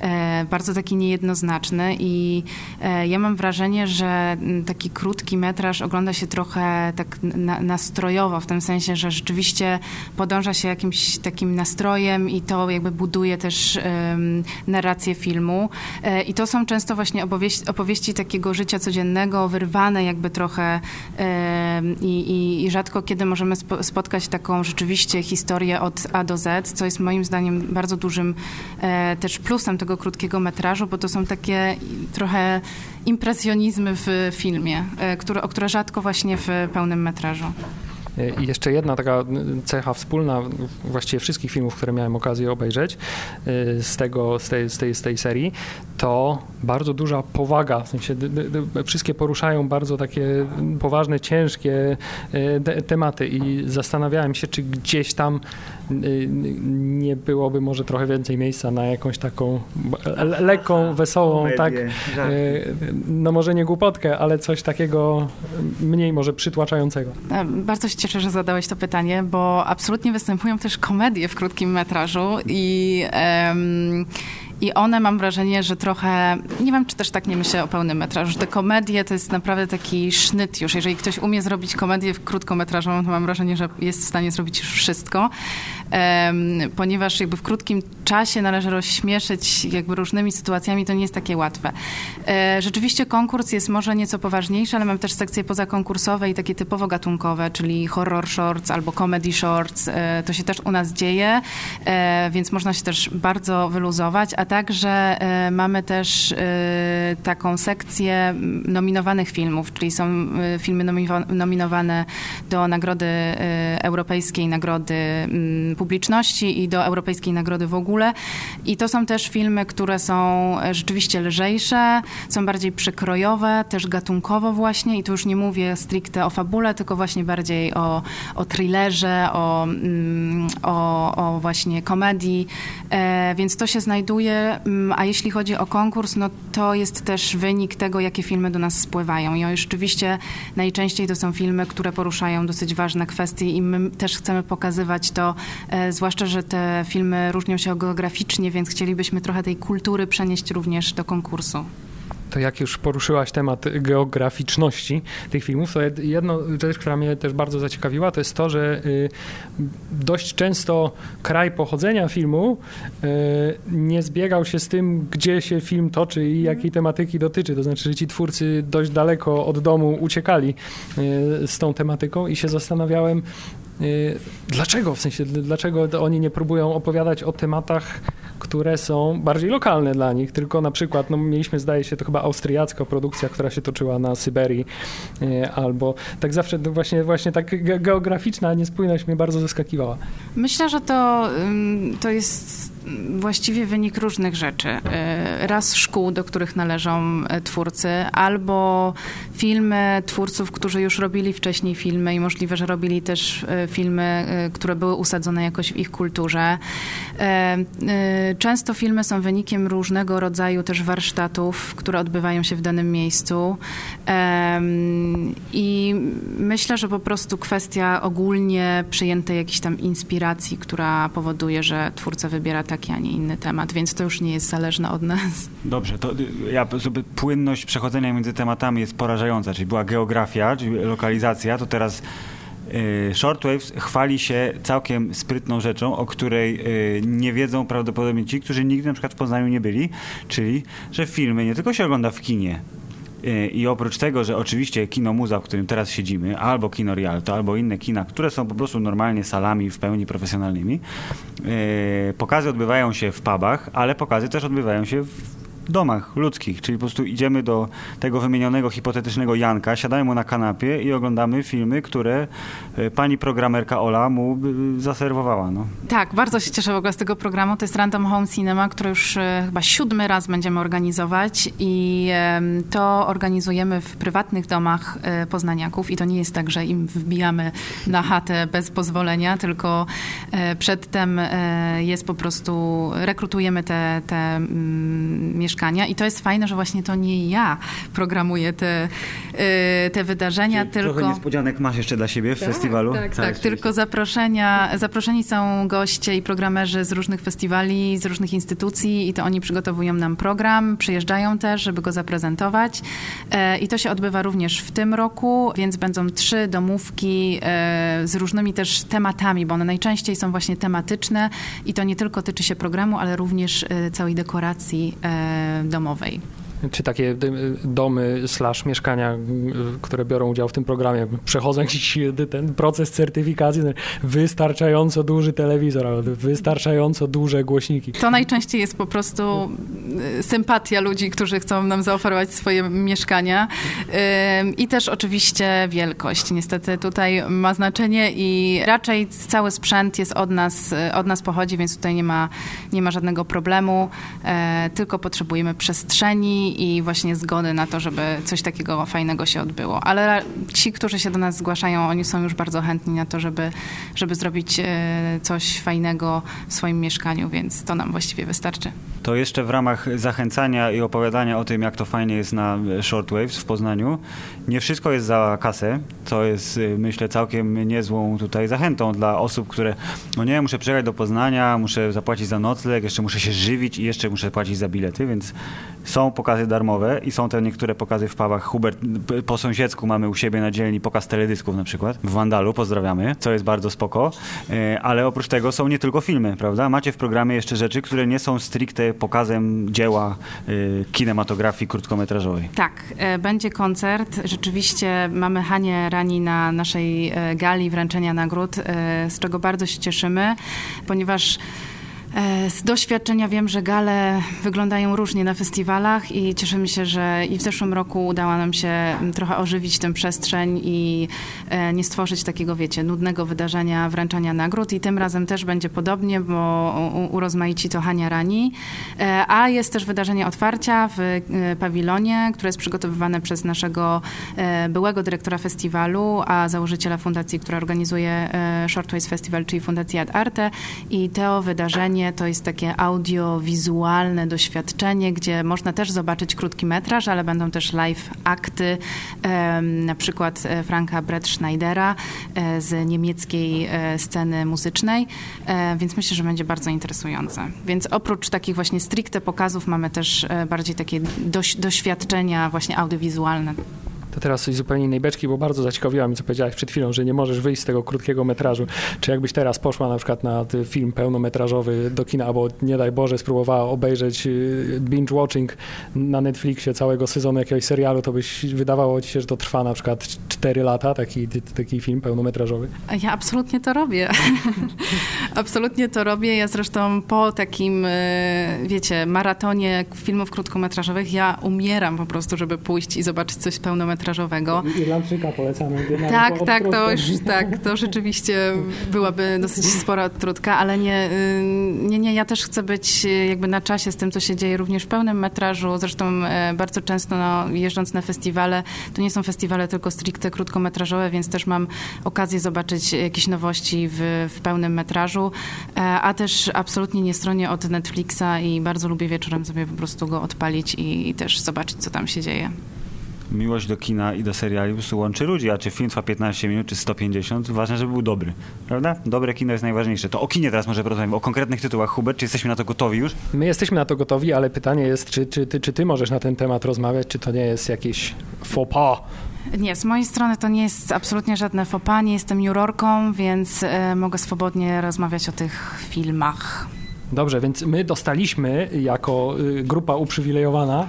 e, bardzo taki niejednoznaczny. I e, ja mam wrażenie, że taki krótki metraż ogląda się trochę tak na, nastrojowo, w tym sensie, że rzeczywiście podąża się jakimś takim nastrojem i to jakby buduje też um, narrację filmu. E, I to są często właśnie opowieści, opowieści takiego życia codziennego, wyrwane jakby trochę e, i, i, rzadko kiedy możemy spo, spotkać taką rzeczywiście historię od A do Z, co jest moim zdaniem bardzo dużym e, też plusem tego krótkiego metrażu, bo to są takie trochę impresjonizmy w filmie, e, o które rzadko właśnie w pełnym metrażu. I jeszcze jedna taka cecha wspólna właściwie wszystkich filmów, które miałem okazję obejrzeć y, z, tego, z, tej, z, tej, z tej serii, to bardzo duża powaga. W sensie wszystkie poruszają bardzo takie poważne, ciężkie tematy i zastanawiałem się, czy gdzieś tam nie byłoby może trochę więcej miejsca na jakąś taką lekką, wesołą, tak, no może nie głupotkę, ale coś takiego mniej może przytłaczającego. E, bardzo się cieszę, że zadałeś to pytanie, bo absolutnie występują też komedie w krótkim metrażu i um, i one mam wrażenie, że trochę, nie wiem, czy też tak nie myślę o pełnym metrażu, że te komedie to jest naprawdę taki sznyt już. Jeżeli ktoś umie zrobić komedię krótkometrażową, to mam wrażenie, że jest w stanie zrobić już wszystko, ponieważ jakby w krótkim czasie należy rozśmieszyć jakby różnymi sytuacjami, to nie jest takie łatwe. E, rzeczywiście konkurs jest może nieco poważniejszy, ale mam też sekcje pozakonkursowe i takie typowo gatunkowe, czyli horror shorts albo comedy shorts. E, to się też u nas dzieje, e, więc można się też bardzo wyluzować, a także mamy też taką sekcję nominowanych filmów, czyli są filmy nominowane do Nagrody Europejskiej, Nagrody Publiczności i do Europejskiej Nagrody w ogóle. I to są też filmy, które są rzeczywiście lżejsze, są bardziej przekrojowe, też gatunkowo właśnie i tu już nie mówię stricte o fabule, tylko właśnie bardziej o, o thrillerze, o, o, o właśnie komedii, więc to się znajduje Mm, a jeśli chodzi o konkurs, no to jest też wynik tego, jakie filmy do nas spływają. I rzeczywiście najczęściej to są filmy, które poruszają dosyć ważne kwestie i my też chcemy pokazywać to, e, zwłaszcza, że te filmy różnią się geograficznie, więc chcielibyśmy trochę tej kultury przenieść również do konkursu to jak już poruszyłaś temat geograficzności tych filmów, to jedna rzecz, która mnie też bardzo zaciekawiła, to jest to, że y, dość często kraj pochodzenia filmu y, nie zbiegał się z tym, gdzie się film toczy i jakiej tematyki dotyczy. To znaczy, że ci twórcy dość daleko od domu uciekali y, z tą tematyką i się zastanawiałem, dlaczego, w sensie, dlaczego oni nie próbują opowiadać o tematach które są bardziej lokalne dla nich, tylko na przykład, no mieliśmy zdaje się to chyba austriacka produkcja, która się toczyła na Syberii, e, albo tak zawsze właśnie, właśnie tak geograficzna niespójność mnie bardzo zaskakiwała. Myślę, że to, to jest właściwie wynik różnych rzeczy. E, raz szkół, do których należą twórcy, albo filmy twórców, którzy już robili wcześniej filmy i możliwe, że robili też filmy, które były usadzone jakoś w ich kulturze. Często filmy są wynikiem różnego rodzaju też warsztatów, które odbywają się w danym miejscu. I myślę, że po prostu kwestia ogólnie przyjętej jakiejś tam inspiracji, która powoduje, że twórca wybiera taki, a nie inny temat, więc to już nie jest zależne od nas. Dobrze, to ja, płynność przechodzenia między tematami jest porażająca, czyli była geografia, czyli lokalizacja, to teraz Y, Shortwaves chwali się całkiem sprytną rzeczą, o której y, nie wiedzą prawdopodobnie ci, którzy nigdy na przykład w Poznaniu nie byli, czyli, że filmy nie tylko się ogląda w kinie, y, i oprócz tego, że oczywiście kino muza, w którym teraz siedzimy, albo kino Rialto, albo inne kina, które są po prostu normalnie salami w pełni profesjonalnymi, pokazy odbywają się w pubach, ale pokazy też odbywają się w domach ludzkich, czyli po prostu idziemy do tego wymienionego hipotetycznego Janka, siadamy mu na kanapie i oglądamy filmy, które e, pani programerka Ola mu e, zaserwowała. No. Tak, bardzo się cieszę w ogóle z tego programu. To jest Random Home Cinema, który już e, chyba siódmy raz będziemy organizować i to organizujemy w prywatnych domach poznaniaków i to nie jest tak, że im wbijamy na chatę bez pozwolenia, tylko przedtem jest po prostu, rekrutujemy te, te mieszkańców mieszkania i to jest fajne, że właśnie to nie ja programuję te, y, te wydarzenia, Czyli tylko... Trochę niespodzianek masz jeszcze dla siebie w festiwalu. Tak, tak, rzeczywiście. tylko zaproszenia, zaproszeni są goście i programerzy z różnych festiwali, z różnych instytucji i to oni przygotowują nam program, przyjeżdżają też, żeby go zaprezentować E, i to się odbywa również w tym roku, więc będą trzy domówki e, z różnymi też tematami, bo one najczęściej są właśnie tematyczne i to nie tylko tyczy się programu, ale również e, całej dekoracji domowej. Czy takie dy- domy slash mieszkania, y, które biorą udział w tym programie, przechodzą jakiś y, ten proces certyfikacji, wystarczająco duży telewizor, wystarczająco duże głośniki. To najczęściej jest po prostu y, sympatia ludzi, którzy chcą nam zaoferować swoje mieszkania. I też oczywiście wielkość. Niestety tutaj ma znaczenie i raczej cały sprzęt jest od nas, y, od nas pochodzi, więc tutaj nie ma, nie ma żadnego problemu. E, Tylko potrzebujemy przestrzeni i właśnie zgody na to, żeby coś takiego fajnego się odbyło. Ale ci, którzy się do nas zgłaszają, oni są już bardzo chętni na to, żeby, żeby zrobić e, coś fajnego w swoim mieszkaniu, więc to nam właściwie wystarczy. To jeszcze w ramach zachęcania i opowiadania o tym, jak to fajnie jest na Shortwaves w Poznaniu. Nie wszystko jest za kasę, co jest y, myślę całkiem niezłą tutaj zachętą dla osób, które no nie, muszę przyjechać do Poznania, muszę zapłacić za nocleg, jeszcze muszę się żywić i jeszcze muszę płacić za bilety, więc są pokazy darmowe i są te niektóre pokazy w pubach. Hubert, po sąsiedzku mamy u siebie na dzielni pokaz teledysków na przykład, w Wandalu, pozdrawiamy, co jest bardzo spoko, E, ale oprócz tego są nie tylko filmy, prawda? Macie w programie jeszcze rzeczy, które nie są stricte pokazem dzieła y, kinematografii krótkometrażowej. Tak, e, będzie koncert. Rzeczywiście mamy Hanię Rani na naszej e, gali wręczenia nagród, e, z czego bardzo się cieszymy, ponieważ z doświadczenia wiem, że gale wyglądają różnie na festiwalach i cieszymy się, że i w zeszłym roku udało nam się m, trochę ożywić tę przestrzeń i e, nie stworzyć takiego, wiecie, nudnego wydarzenia wręczania nagród. I tym razem też będzie podobnie, bo urozmaici to Hania Rani, E, a jest też wydarzenie otwarcia w e, pawilonie, które jest przygotowywane przez naszego e, byłego dyrektora festiwalu, a założyciela fundacji, która organizuje e, Shortways Festival, czyli Fundacji Ad Arte. I to wydarzenie to jest takie audiowizualne doświadczenie, gdzie można też zobaczyć krótki metraż, ale będą też live akty, na przykład e, Franka Brett Schneidera e, z niemieckiej e, sceny muzycznej, więc myślę, że będzie bardzo interesujące. Więc oprócz takich właśnie stricte pokazów mamy też bardziej takie doś, doświadczenia właśnie audiowizualne. To teraz coś zupełnie innej beczki, bo bardzo zaciekawiła mnie, co powiedziałeś przed chwilą, że nie możesz wyjść z tego krótkiego metrażu. Czy jakbyś teraz poszła na przykład na film pełnometrażowy do kina, albo nie daj Boże spróbowała obejrzeć y, binge-watching na Netflixie całego sezonu jakiegoś serialu, to byś wydawało ci się, że to trwa na przykład 4 lata, taki, taki film pełnometrażowy? Ja absolutnie to robię. absolutnie to robię. Ja zresztą po takim, e, wiecie, maratonie filmów krótkometrażowych, ja umieram po prostu, żeby pójść i zobaczyć coś pełnometrażowego. Irlandczyka polecamy. Tak, tak, to już tak, to rzeczywiście byłaby dosyć spora odtrutka, ale nie, y, nie, nie, ja też chcę być y, jakby na czasie z tym, co się dzieje również w pełnym metrażu. Zresztą e, bardzo często no, jeżdżąc na festiwale, to nie są festiwale tylko stricte krótkometrażowe, więc też mam okazję zobaczyć jakieś nowości w, w pełnym metrażu, E, a też absolutnie nie stronię od Netflixa i bardzo lubię wieczorem sobie po prostu go odpalić i, i też zobaczyć, co tam się dzieje. Miłość do kina i do seriali po prostu łączy ludzi, a czy film trwa 15 minut, czy 150, ważne, żeby był dobry, prawda? Dobre kino jest najważniejsze. To o kinie teraz może porozmawiamy, o konkretnych tytułach. Hubert, czy jesteśmy na to gotowi już? My jesteśmy na to gotowi, ale pytanie jest, czy, czy, ty, czy ty możesz na ten temat rozmawiać, czy to nie jest jakiś faux pas? Nie, z mojej strony to nie jest absolutnie żadne faux pas, nie jestem jurorką, więc e, mogę swobodnie rozmawiać o tych filmach. Dobrze, więc my dostaliśmy jako y, grupa uprzywilejowana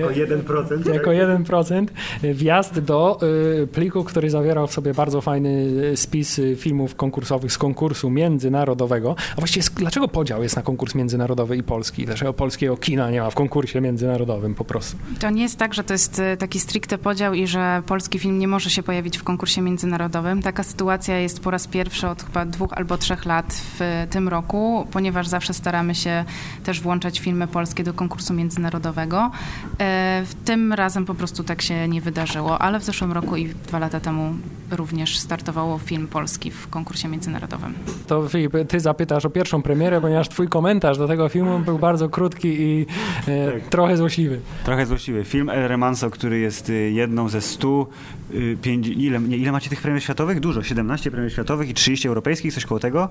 jako 1%. jako 1% wjazd do y, pliku, który zawierał w sobie bardzo fajny y, spis y, filmów konkursowych z konkursu międzynarodowego. A właściwie dlaczego podział jest na konkurs międzynarodowy i polski? Dlaczego polskiego kina nie ma w konkursie międzynarodowym po prostu? To nie jest tak, że to jest taki stricte podział i że polski film nie może się pojawić w konkursie międzynarodowym. Taka sytuacja jest po raz pierwszy od chyba dwóch albo trzech lat w tym roku. Ponieważ zawsze staramy się też włączać filmy polskie do konkursu międzynarodowego. E, w tym razem po prostu tak się nie wydarzyło, ale w zeszłym roku i dwa lata temu również startowało film polski w konkursie międzynarodowym. To Filip, ty zapytasz o pierwszą premierę, ponieważ twój komentarz do tego filmu był bardzo krótki i e, tak. trochę złośliwy. Trochę złośliwy. Film El Remanso, który jest y, jedną ze stu, y, pięć, ile, nie, ile macie tych premier światowych? Dużo, 17 premier światowych i 30 europejskich, coś koło tego.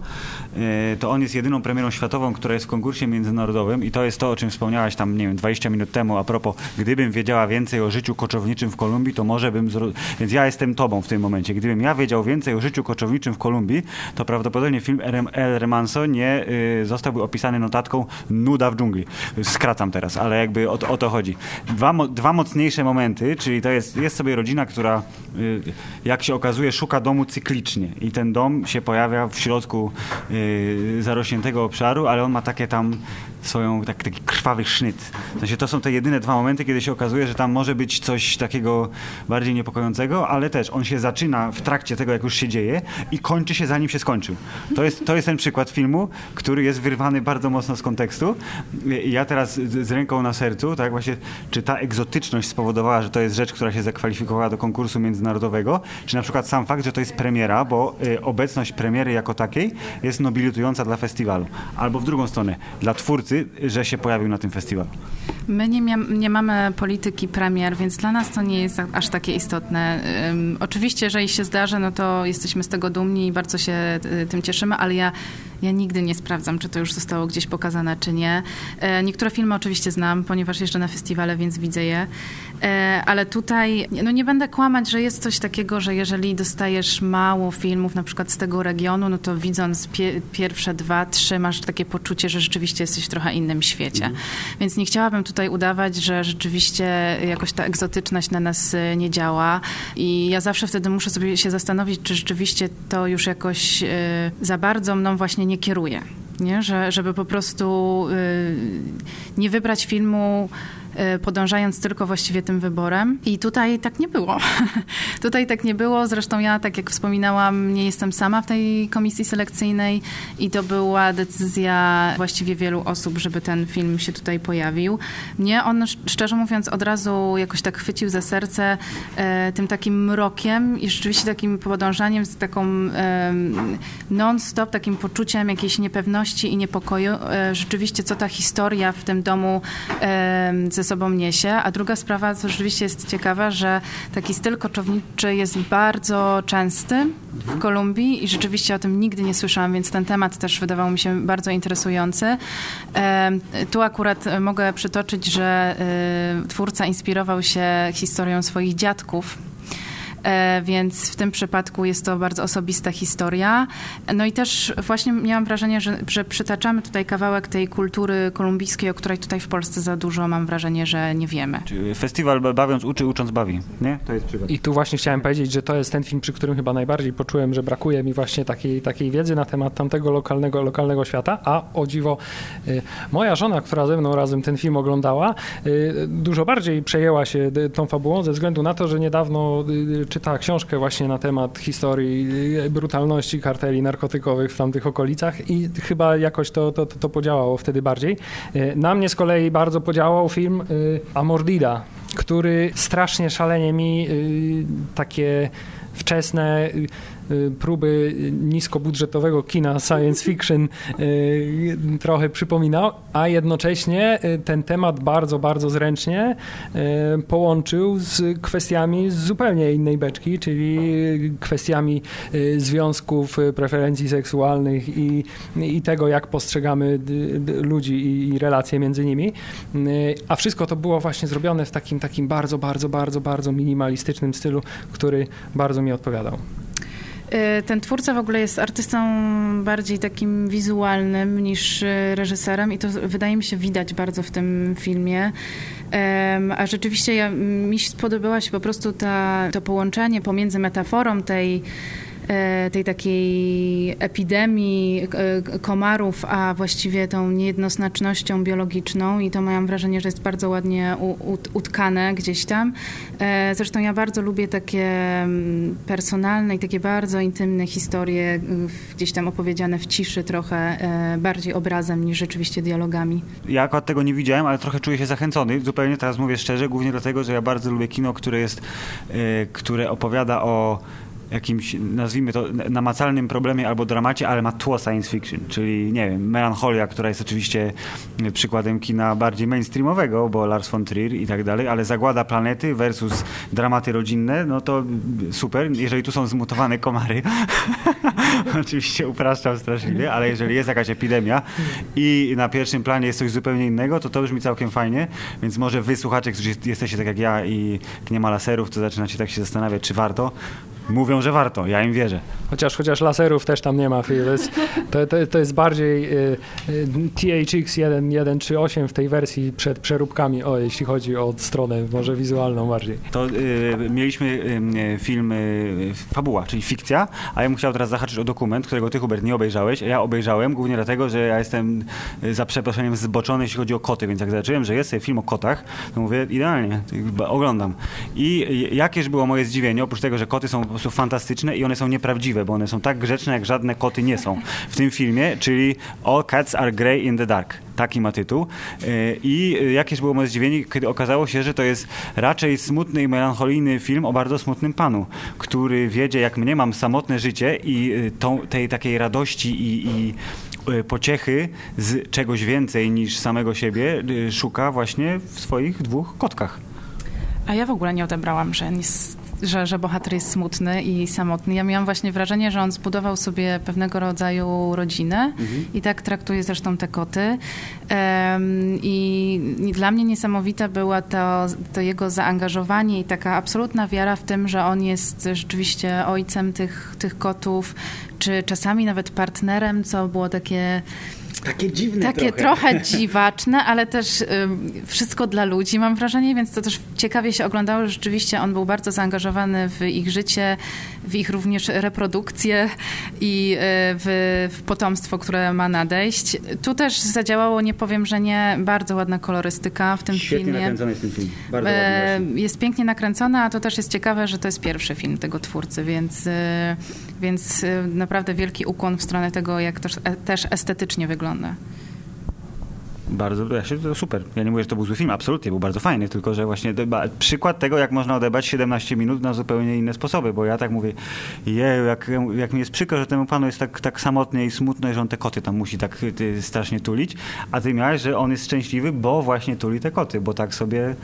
E, to on jest jedyną premierą światową, która jest w konkursie międzynarodowym i to jest to, o czym wspomniałaś tam, nie wiem, 20 minut temu a propos, gdybym wiedziała więcej o życiu koczowniczym w Kolumbii, to może bym... Zro... Więc ja jestem tobą w tym momencie. Gdybym ja wiedział więcej o życiu koczowniczym w Kolumbii, to prawdopodobnie film El Remanso nie y, zostałby opisany notatką nuda w dżungli. Skracam teraz, ale jakby o, o to chodzi. Dwa, dwa mocniejsze momenty, czyli to jest, jest sobie rodzina, która y, jak się okazuje szuka domu cyklicznie i ten dom się pojawia w środku y, zarośniętego obszaru, ale on ma takie tam swoją, tak, taki krwawy sznyt. W sensie to są te jedyne dwa momenty, kiedy się okazuje, że tam może być coś takiego bardziej niepokojącego, ale też on się zaczyna w trakcie tego, jak już się dzieje i kończy się zanim się skończył. To jest, to jest ten przykład filmu, który jest wyrwany bardzo mocno z kontekstu. Ja teraz z, z ręką na sercu, tak właśnie, czy ta egzotyczność spowodowała, że to jest rzecz, która się zakwalifikowała do konkursu międzynarodowego, czy na przykład sam fakt, że to jest premiera, bo y, obecność premiery jako takiej jest nobilitująca dla festiwalu. Albo w drugą stronę, dla twórcy że się pojawił na tym festiwalu? My nie, nie mamy polityki premier, więc dla nas to nie jest aż takie istotne. Um, oczywiście, jeżeli się zdarzy, no to jesteśmy z tego dumni i bardzo się y, tym cieszymy, ale ja ja nigdy nie sprawdzam, czy to już zostało gdzieś pokazane, czy nie. E, niektóre filmy oczywiście znam, ponieważ jeżdżę na festiwale, więc widzę je. E, ale tutaj, no nie będę kłamać, że jest coś takiego, że jeżeli dostajesz mało filmów, na przykład z tego regionu, no to widząc pie pierwsze dwa, trzy, masz takie poczucie, że rzeczywiście jesteś w trochę innym świecie. Mhm. Więc nie chciałabym tutaj udawać, że rzeczywiście jakoś ta egzotyczność na nas e, nie działa. I ja zawsze wtedy muszę sobie się zastanowić, czy rzeczywiście to już jakoś za bardzo mną właśnie nie kieruje. Nie? Że, żeby po prostu y, nie wybrać filmu podążając tylko właściwie tym wyborem. I tutaj tak nie było. tutaj tak nie było. Zresztą ja, tak jak wspominałam, nie jestem sama w tej komisji selekcyjnej i to była decyzja właściwie wielu osób, żeby ten film się tutaj pojawił. Mnie on, szczerze mówiąc, od razu jakoś tak chwycił za serce e, tym takim mrokiem i rzeczywiście takim podążaniem z taką e, non-stop, takim poczuciem jakiejś niepewności i niepokoju. E, rzeczywiście, co ta historia w tym domu ze sobą niesie. A druga sprawa, co rzeczywiście jest ciekawa, że taki styl koczowniczy jest bardzo częsty w Kolumbii i rzeczywiście o tym nigdy nie słyszałam, więc ten temat też wydawał mi się bardzo interesujący. Tu akurat mogę przytoczyć, że y, twórca inspirował się historią swoich dziadków E, więc w tym przypadku jest to bardzo osobista historia. No i też właśnie miałam wrażenie, że, że przytaczamy tutaj kawałek tej kultury kolumbijskiej, o której tutaj w Polsce za dużo mam wrażenie, że nie wiemy. Czyli festiwal bawiąc uczy, ucząc bawi, nie? To jest przykład. I tu właśnie chciałem powiedzieć, że to jest ten film, przy którym chyba najbardziej poczułem, że brakuje mi właśnie takiej, takiej wiedzy na temat tamtego lokalnego, lokalnego świata, a o dziwo y, moja żona, która ze mną razem ten film oglądała, y, dużo bardziej przejęła się tą fabułą ze względu na to, że niedawno czytała książkę właśnie na temat historii brutalności karteli narkotykowych w tamtych okolicach i chyba jakoś to, to, to podziałało wtedy bardziej. E, na mnie z kolei bardzo podziałał film e, Amordida, który strasznie szalenie mi e, takie wczesne próby niskobudżetowego kina science fiction y, trochę przypominał, a jednocześnie y, ten temat bardzo, bardzo zręcznie połączył z kwestiami z zupełnie innej beczki, czyli kwestiami związków, preferencji seksualnych i, i tego, jak postrzegamy ludzi i relacje między nimi. A wszystko to było właśnie zrobione w takim, takim bardzo, bardzo, bardzo, bardzo minimalistycznym stylu, który bardzo mi odpowiadał. Y, ten twórca w ogóle jest artystą bardziej takim wizualnym niż y, reżyserem i to wydaje mi się widać bardzo w tym filmie. A rzeczywiście ja, mi spodobała się po prostu ta, to połączenie pomiędzy metaforą tej tej takiej epidemii komarów, a właściwie tą niejednoznacznością biologiczną i to mam wrażenie, że jest bardzo ładnie utkane gdzieś tam. Zresztą ja bardzo lubię takie mm, personalne i takie bardzo intymne historie, gdzieś tam opowiedziane w ciszy trochę, bardziej obrazem niż rzeczywiście dialogami. Ja akurat tego nie widziałem, ale trochę czuję się zachęcony. Zupełnie teraz mówię szczerze, głównie dlatego, że ja bardzo lubię kino, które jest, które opowiada o jakimś, nazwijmy to, namacalnym problemie albo dramacie, ale ma tło science fiction, czyli, nie wiem, Melancholia, która jest oczywiście przykładem kina bardziej mainstreamowego, bo Lars von Trier i tak dalej, ale Zagłada planety versus dramaty rodzinne, no to super, jeżeli tu są zmutowane komary, oczywiście upraszczam straszliwie, ale jeżeli jest jakaś epidemia i na pierwszym planie jest coś zupełnie innego, to to brzmi całkiem fajnie, więc może wy, słuchacze, którzy jesteście tak jak ja i nie ma laserów, to zaczynacie tak się zastanawiać, czy warto, Mówią, że warto, ja im wierzę. Chociaż, chociaż laserów też tam nie ma, to jest, to, to, to jest bardziej y, y, THX 1.1.3.8 w tej wersji przed przeróbkami, o, jeśli chodzi o stronę może wizualną bardziej. To y, mieliśmy y, film y, Fabuła, czyli fikcja, a ja bym chciał teraz zahaczyć o dokument, którego ty, Hubert, nie obejrzałeś. Ja obejrzałem głównie dlatego, że ja jestem za przeproszeniem zboczony, jeśli chodzi o koty, więc jak zobaczyłem, że jest film o kotach, to mówię, idealnie, oglądam. I jakież było moje zdziwienie, oprócz tego, że koty są prostu fantastyczne i one są nieprawdziwe, bo one są tak grzeczne, jak żadne koty nie są w tym filmie, czyli All Cats Are Grey in the Dark. Taki ma tytuł. E, I jakieś było moje zdziwienie, kiedy okazało się, że to jest raczej smutny i melancholijny film o bardzo smutnym panu, który wiedzie, jak mnie mam samotne życie i e, tą, tej takiej radości i, i e, pociechy z czegoś więcej niż samego siebie szuka właśnie w swoich dwóch kotkach. A ja w ogóle nie odebrałam, że że, że bohater jest smutny i samotny. Ja miałam właśnie wrażenie, że on zbudował sobie pewnego rodzaju rodzinę mhm. i tak traktuje zresztą te koty. Um, i, dla mnie niesamowite było to, to jego zaangażowanie i taka absolutna wiara w tym, że on jest rzeczywiście ojcem tych, tych kotów, czy czasami nawet partnerem, co było takie takie dziwne Takie trochę, trochę dziwaczne, ale też y, wszystko dla ludzi, mam wrażenie, więc to też ciekawie się oglądało. Rzeczywiście on był bardzo zaangażowany w ich życie, w ich również reprodukcję i y, w, w potomstwo, które ma nadejść. Tu też zadziałało, nie powiem, że nie, bardzo ładna kolorystyka w tym Świetnie filmie. nakręcony jest ten film. Bardzo e, jest pięknie nakręcona, a to też jest ciekawe, że to jest pierwszy film tego twórcy, więc, y, więc y, naprawdę wielki ukłon w stronę tego, jak to też estetycznie wygląda Bardzo, to super. Ja nie mówię, że to był zły film, absolutnie, był bardzo fajny, tylko że właśnie przykład tego, jak można odebrać 17 minut na zupełnie inne sposoby, bo ja tak mówię, jeju, jak, jak mi jest przykro, że temu panu jest tak, tak samotnie i smutno, że on te koty tam musi tak ty, strasznie tulić, a ty miałeś, że on jest szczęśliwy, bo właśnie tuli te koty, bo tak sobie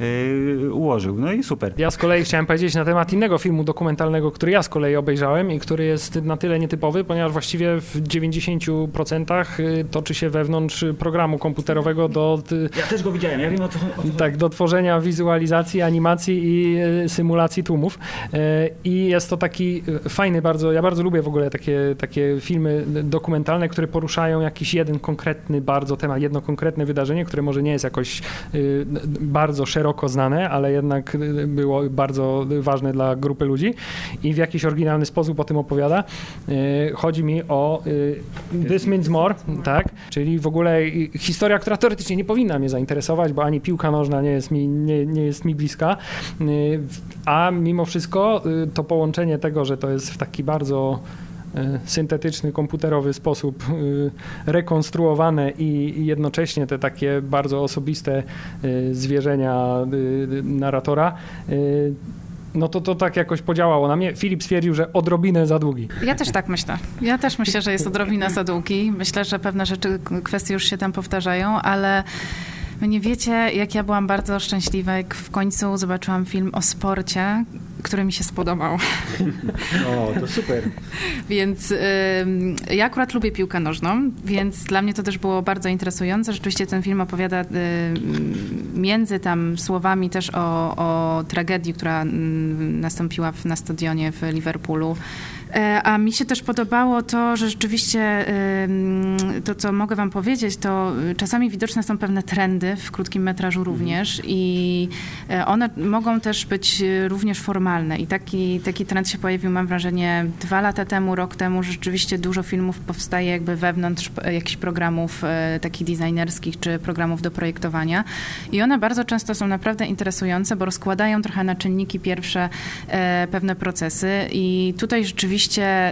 yy, ułożył. No i super. Ja z kolei chciałem powiedzieć na temat innego filmu dokumentalnego, który ja z kolei obejrzałem i który jest na tyle nietypowy, ponieważ właściwie w 90% y, toczy się wewnątrz programu komputerowego komputerowego do... Ja też go widziałem, ja wiem o co. Tak, do tworzenia wizualizacji, animacji i e, symulacji tłumów. E, I jest to taki e, fajny bardzo, ja bardzo lubię w ogóle takie, takie filmy dokumentalne, które poruszają jakiś jeden konkretny bardzo temat, jedno konkretne wydarzenie, które może nie jest jakoś bardzo szeroko znane, ale jednak było bardzo ważne dla grupy ludzi i w jakiś oryginalny sposób o tym opowiada. Chodzi mi o This Means More, tak? Czyli w ogóle historia historia, która teoretycznie nie powinna mnie zainteresować, bo ani piłka nożna nie jest mi, nie, nie jest mi bliska, y, a mimo wszystko y, to połączenie tego, że to jest w taki bardzo y, syntetyczny, komputerowy sposób rekonstruowane i jednocześnie te takie bardzo osobiste zwierzenia narratora no to to tak jakoś podziałało na mnie. Filip stwierdził, że odrobinę za długi. Ja też tak myślę. Ja też myślę, że jest odrobinę za długi. Myślę, że pewne rzeczy, kwestie już się tam powtarzają, ale Wy nie wiecie, jak ja byłam bardzo szczęśliwa, jak w końcu zobaczyłam film o sporcie, który mi się spodobał. O, to super. więc y, ja akurat lubię piłkę nożną, więc dla mnie to też było bardzo interesujące. Rzeczywiście ten film opowiada y, między tam słowami też o, o tragedii, która nastąpiła w, na stadionie w Liverpoolu a mi się też podobało to, że rzeczywiście to, co mogę wam powiedzieć, to czasami widoczne są pewne trendy w krótkim metrażu również i e, one mogą też być również formalne. I taki, taki trend się pojawił, mam wrażenie, dwa lata temu, rok temu, że rzeczywiście dużo filmów powstaje jakby wewnątrz jakichś programów takich designerskich, czy programów do projektowania. I one bardzo często są naprawdę interesujące, bo rozkładają trochę na czynniki pierwsze pewne procesy. I tutaj rzeczywiście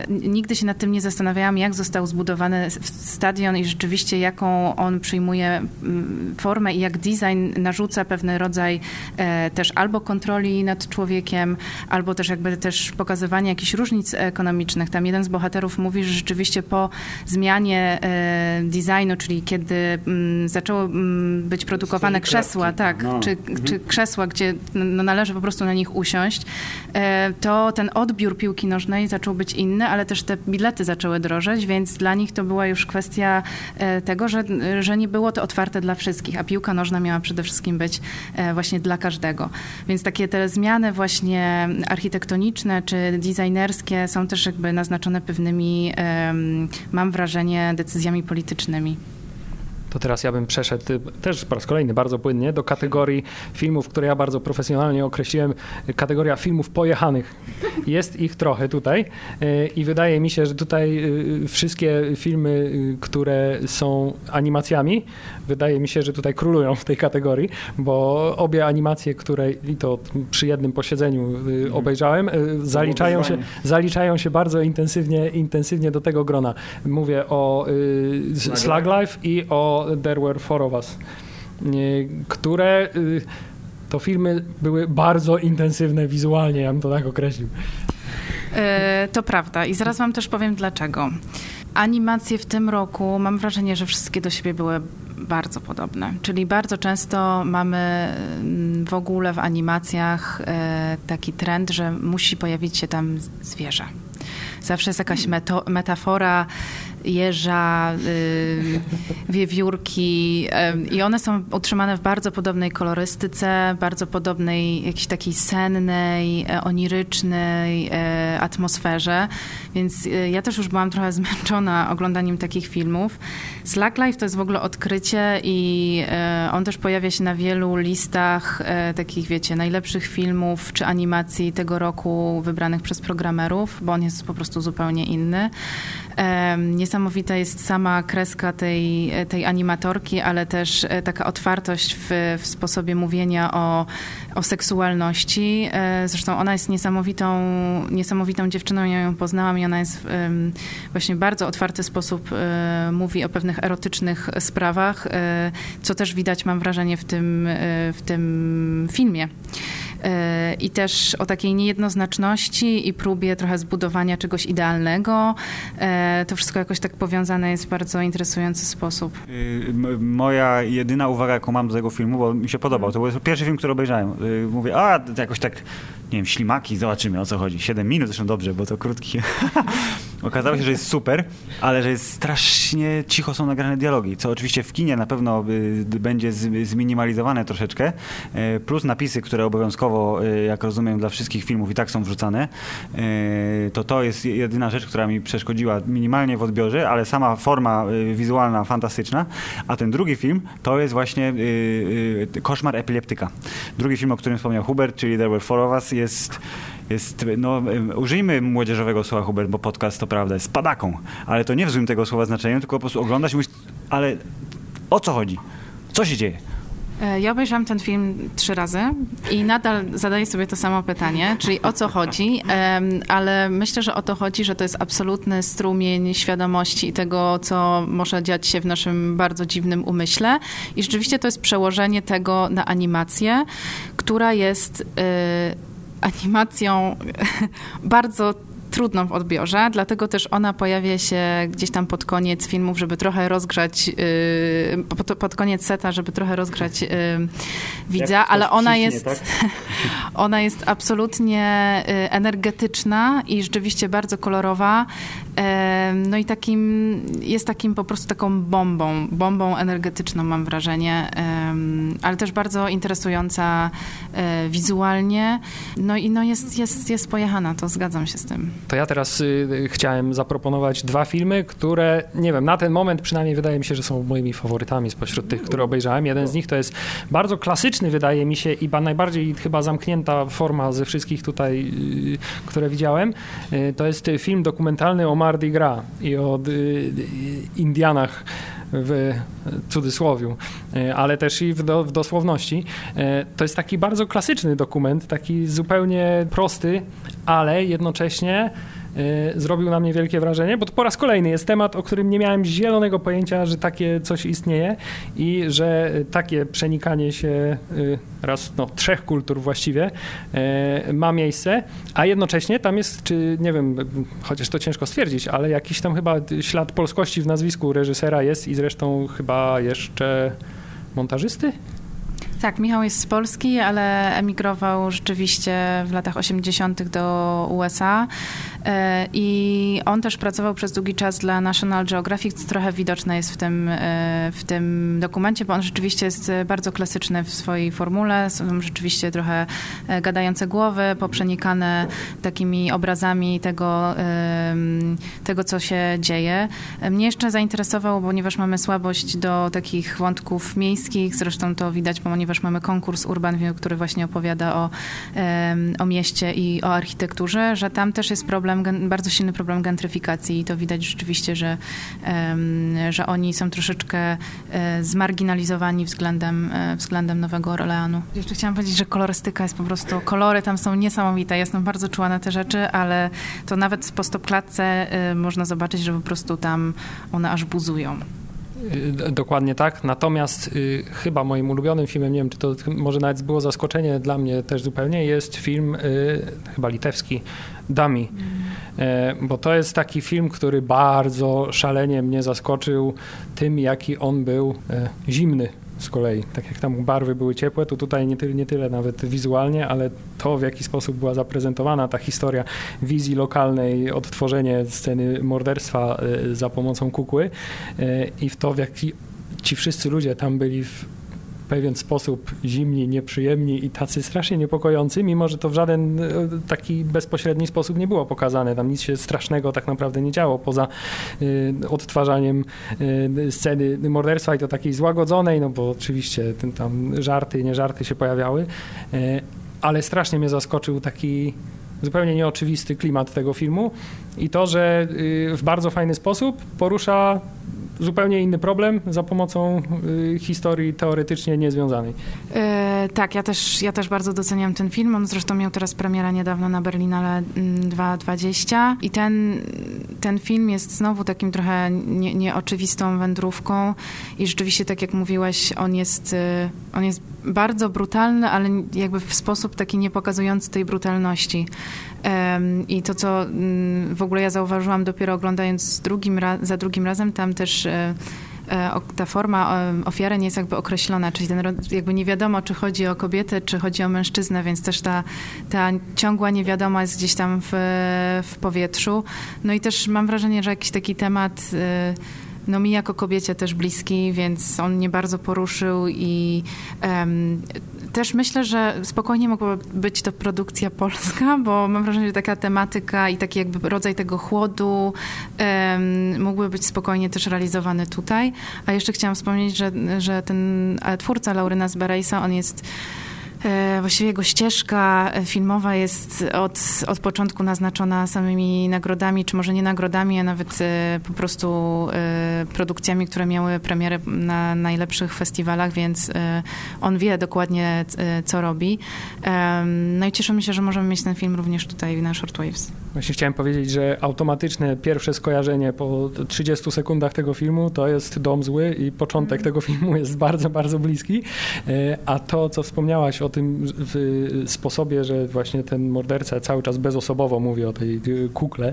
nigdy się nad tym nie zastanawiałam, jak został zbudowany stadion i rzeczywiście jaką on przyjmuje mm, formę i jak design narzuca pewien rodzaj e, też albo kontroli nad człowiekiem, albo też jakby też pokazywania jakichś różnic ekonomicznych. Tam jeden z bohaterów mówi, że rzeczywiście po zmianie e, designu, czyli kiedy mm, zaczęło mm, być produkowane krzesła, tak, no. czy, mhm. czy krzesła, gdzie no, należy po prostu na nich usiąść, e, to ten odbiór piłki nożnej zaczął być inny, ale też te bilety zaczęły drożeć, więc dla nich to była już kwestia tego, że, że nie było to otwarte dla wszystkich, a piłka nożna miała przede wszystkim być e, właśnie dla każdego. Więc takie te zmiany właśnie architektoniczne czy designerskie są też jakby naznaczone pewnymi, mam wrażenie, decyzjami politycznymi to teraz ja bym przeszedł też po raz kolejny bardzo płynnie do kategorii filmów, które ja bardzo profesjonalnie określiłem, kategoria filmów pojechanych. Jest ich trochę tutaj e, i wydaje mi się, że tutaj e, wszystkie filmy, które są animacjami, wydaje mi się, że tutaj królują w tej kategorii, bo obie animacje, które i to przy jednym posiedzeniu mhm. obejrzałem, zaliczają się, zaliczają się bardzo intensywnie, intensywnie do tego grona. Mówię o Slug Life i o There Were Four of Us, które y, to filmy były bardzo intensywne wizualnie, ja bym to tak określił. E, to prawda i zaraz wam też powiem dlaczego. Animacje w tym roku, mam wrażenie, że wszystkie do siebie były bardzo podobne. Czyli bardzo często mamy mm, w ogóle w animacjach e, taki trend, że musi pojawić się tam zwierzę. Zawsze jest jakaś metafora jeża, y, wiewiórki i one są utrzymane w bardzo podobnej kolorystyce, bardzo podobnej jakiejś takiej sennej, e, onirycznej e, atmosferze, więc ja też już byłam trochę zmęczona oglądaniem takich filmów. Slacklife to jest w ogóle odkrycie i on też pojawia się na wielu listach takich, wiecie, najlepszych filmów czy animacji tego roku wybranych przez programerów, bo on jest po prostu zupełnie inny. Niesamowita jest sama kreska tej, tej animatorki, ale też e, taka otwartość w, w sposobie mówienia o, o seksualności. E, zresztą ona jest niesamowitą, niesamowitą dziewczyną, ja ją poznałam i ona jest właśnie bardzo otwarty sposób e, mówi o pewnych erotycznych sprawach, co też widać, mam wrażenie, w tym, w tym filmie. E, i też o takiej niejednoznaczności i próbie trochę zbudowania czegoś idealnego. E, to wszystko jakoś tak powiązane jest w bardzo interesujący sposób. Y, moja jedyna uwaga, jaką mam do tego filmu, bo mi się podobał, to był pierwszy film, który obejrzałem. Y, mówię, a jakoś tak, nie wiem, ślimaki, zobaczymy o co chodzi. Siedem minut, zresztą dobrze, bo to krótki. Okazało się, że jest super, ale że jest strasznie cicho są nagrane dialogi, co oczywiście w kinie na pewno będzie zminimalizowane troszeczkę, plus napisy, które obowiązkowo y, jak rozumiem, dla wszystkich filmów i tak są wrzucane, y, to to jest jedyna rzecz, która mi przeszkodziła minimalnie w odbiorze, ale sama forma wizualna fantastyczna. A ten drugi film to jest właśnie Koszmar epileptyka. Drugi film, o którym wspomniał Hubert, czyli There Were Four of Us, jest jest, no, użyjmy młodzieżowego słowa Hubert, bo podcast to prawda jest padaką, ale to nie w złym tego słowa znaczeniu, tylko po prostu oglądać i mówić, ale o co chodzi? Co się dzieje? E, ja obejrzałam ten film trzy razy i nadal zadaję sobie to samo pytanie, czyli o co chodzi, ale myślę, że o to chodzi, że to jest absolutny strumień świadomości i tego, co może dziać się w naszym bardzo dziwnym umyśle. I rzeczywiście to jest przełożenie tego na animację, która jest e, animacją bardzo trudną w odbiorze, dlatego też ona pojawia się gdzieś tam pod koniec filmów, żeby trochę rozgrzać, yy, pod, koniec seta, żeby trochę rozgrzać yy, widza, ale ona jest, tak? ona jest absolutnie yy, energetyczna i rzeczywiście bardzo kolorowa. No i takim, jest takim po prostu taką bombą, bombą energetyczną mam wrażenie, ale też bardzo interesująca e, wizualnie. No i no jest, jest, jest pojechana, to zgadzam się z tym. To ja teraz y, chciałem zaproponować dwa filmy, które, nie wiem, na ten moment przynajmniej wydaje mi się, że są moimi faworytami spośród tych, które obejrzałem. Jeden z nich to jest bardzo klasyczny, wydaje mi się, i najbardziej chyba zamknięta forma ze wszystkich tutaj, y, które widziałem. Y, to jest film dokumentalny o Mardi Gras i o Indianach w cudzysłowiu, ale też i w, do, w, dosłowności. To jest taki bardzo klasyczny dokument, taki zupełnie prosty, ale jednocześnie Y, zrobił na mnie wielkie wrażenie, bo to po raz kolejny jest temat, o którym nie miałem zielonego pojęcia, że takie coś istnieje i że takie przenikanie się y, raz, no, trzech kultur właściwie y, ma miejsce, a jednocześnie tam jest, czy nie wiem, chociaż to ciężko stwierdzić, ale jakiś tam chyba ślad polskości w nazwisku reżysera jest i zresztą chyba jeszcze montażysty? Tak, Michał jest z Polski, ale emigrował rzeczywiście w latach 80. do USA. E, I on też pracował przez długi czas dla National Geographic, co trochę widoczne jest w tym, e, w tym dokumencie, bo on rzeczywiście jest bardzo klasyczny w swojej formule. Są rzeczywiście trochę e, gadające głowy, poprzenikane takimi obrazami tego, tego co się dzieje. Mnie jeszcze zainteresował, ponieważ mamy słabość do takich wątków miejskich, zresztą to widać, ponieważ mamy konkurs Urban View, który właśnie opowiada o, o mieście i o architekturze, że tam też jest problem problem, bardzo silny problem gentryfikacji i to widać rzeczywiście, że, że oni są troszeczkę e, zmarginalizowani względem, e, względem Nowego Orleanu. Jeszcze chciałam powiedzieć, że kolorystyka jest po prostu, kolory tam są niesamowite. Jestem bardzo czuła na te rzeczy, ale to nawet po stopklatce e, można zobaczyć, że po prostu tam one aż buzują. Dokładnie tak. Natomiast y, chyba moim ulubionym filmem, nie wiem, czy to może nawet było zaskoczenie dla mnie też zupełnie, jest film y, chyba litewski Dami. Mm. bo to jest taki film, który bardzo szalenie mnie zaskoczył tym, jaki on był e, zimny z kolei. Tak jak tam barwy były ciepłe, to tutaj nie, tyle, nie tyle nawet wizualnie, ale to w jaki sposób była zaprezentowana ta historia wizji lokalnej, odtworzenie sceny morderstwa e, za pomocą kukły e, i w to w jaki ci wszyscy ludzie tam byli w pewien sposób zimni, nieprzyjemni i tacy strasznie niepokojący, mimo że to w żaden e, taki bezpośredni sposób nie było pokazane. Tam nic się strasznego tak naprawdę nie działo, poza y, odtwarzaniem y, sceny morderstwa i to takiej złagodzonej, no bo oczywiście tam żarty, nie żarty się pojawiały, ale strasznie mnie zaskoczył taki zupełnie nieoczywisty klimat tego filmu i to, że w bardzo fajny sposób porusza zupełnie inny problem za pomocą y, historii teoretycznie niezwiązanej. E, tak, ja też, ja też bardzo doceniam ten film. On zresztą miał teraz premiera niedawno na Berlinale 2.20 i ten, ten film jest znowu takim trochę nie, nieoczywistą wędrówką i rzeczywiście, tak jak mówiłeś, on jest, y, on jest bardzo brutalny, ale jakby w sposób taki nie pokazujący tej brutalności. I to, co mm, w ogóle ja zauważyłam dopiero oglądając drugim za drugim razem, tam też e, e, ta forma ofiary nie jest jakby określona, czyli ten, jakby nie wiadomo, czy chodzi o kobietę, czy chodzi o mężczyznę, więc też ta, ta ciągła niewiadoma jest gdzieś tam w, w powietrzu. No i też mam wrażenie, że jakiś taki temat e, no mi jako kobiecie też bliski, więc on mnie bardzo poruszył i um, też myślę, że spokojnie mogłaby być to produkcja polska, bo mam wrażenie, że taka tematyka i taki jakby rodzaj tego chłodu um, mógłby być spokojnie też realizowany tutaj. A jeszcze chciałam wspomnieć, że, że ten twórca Lauryna Zberejsa, on jest E, właściwie jego ścieżka filmowa jest od, od początku naznaczona samymi nagrodami, czy może nie nagrodami, a nawet e, po prostu e, produkcjami, które miały premierę na najlepszych festiwalach, więc on wie dokładnie, co robi. No i cieszymy się, że możemy mieć ten film również tutaj na Shortwaves. Właśnie chciałem powiedzieć, że automatyczne pierwsze skojarzenie po 30 sekundach tego filmu to jest Dom Zły i początek mm. tego filmu jest bardzo, bardzo bliski. A to, co wspomniałaś o o tym sposobie, że właśnie ten morderca cały czas bezosobowo mówi o tej kukle,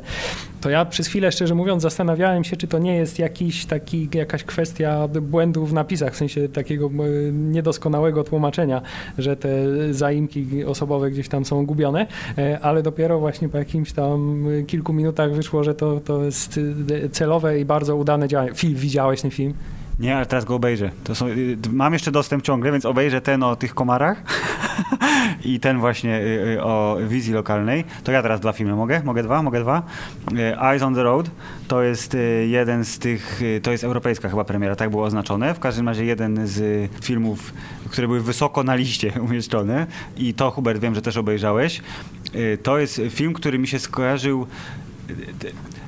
to ja przez chwilę, szczerze mówiąc, zastanawiałem się, czy to nie jest jakiś taki, jakaś kwestia błędu w napisach, w sensie takiego niedoskonałego tłumaczenia, że te zaimki osobowe gdzieś tam są gubione, e, ale dopiero właśnie po jakimś tam kilku minutach wyszło, że to, to jest celowe i bardzo udane działanie. Film, widziałeś ten film? Nie, ale teraz go obejrzę. Są, y, mam jeszcze dostęp ciągle, więc obejrzę ten o tych komarach i ten właśnie y, y, o wizji lokalnej. To ja teraz dwa filmy mogę? Mogę dwa? Mogę dwa? Eyes on the Road to jest jeden z tych, to jest europejska chyba premiera, tak było oznaczone. W każdym razie jeden z filmów, które były wysoko na liście umieszczone i to Hubert wiem, że też obejrzałeś. To jest film, który mi się skojarzył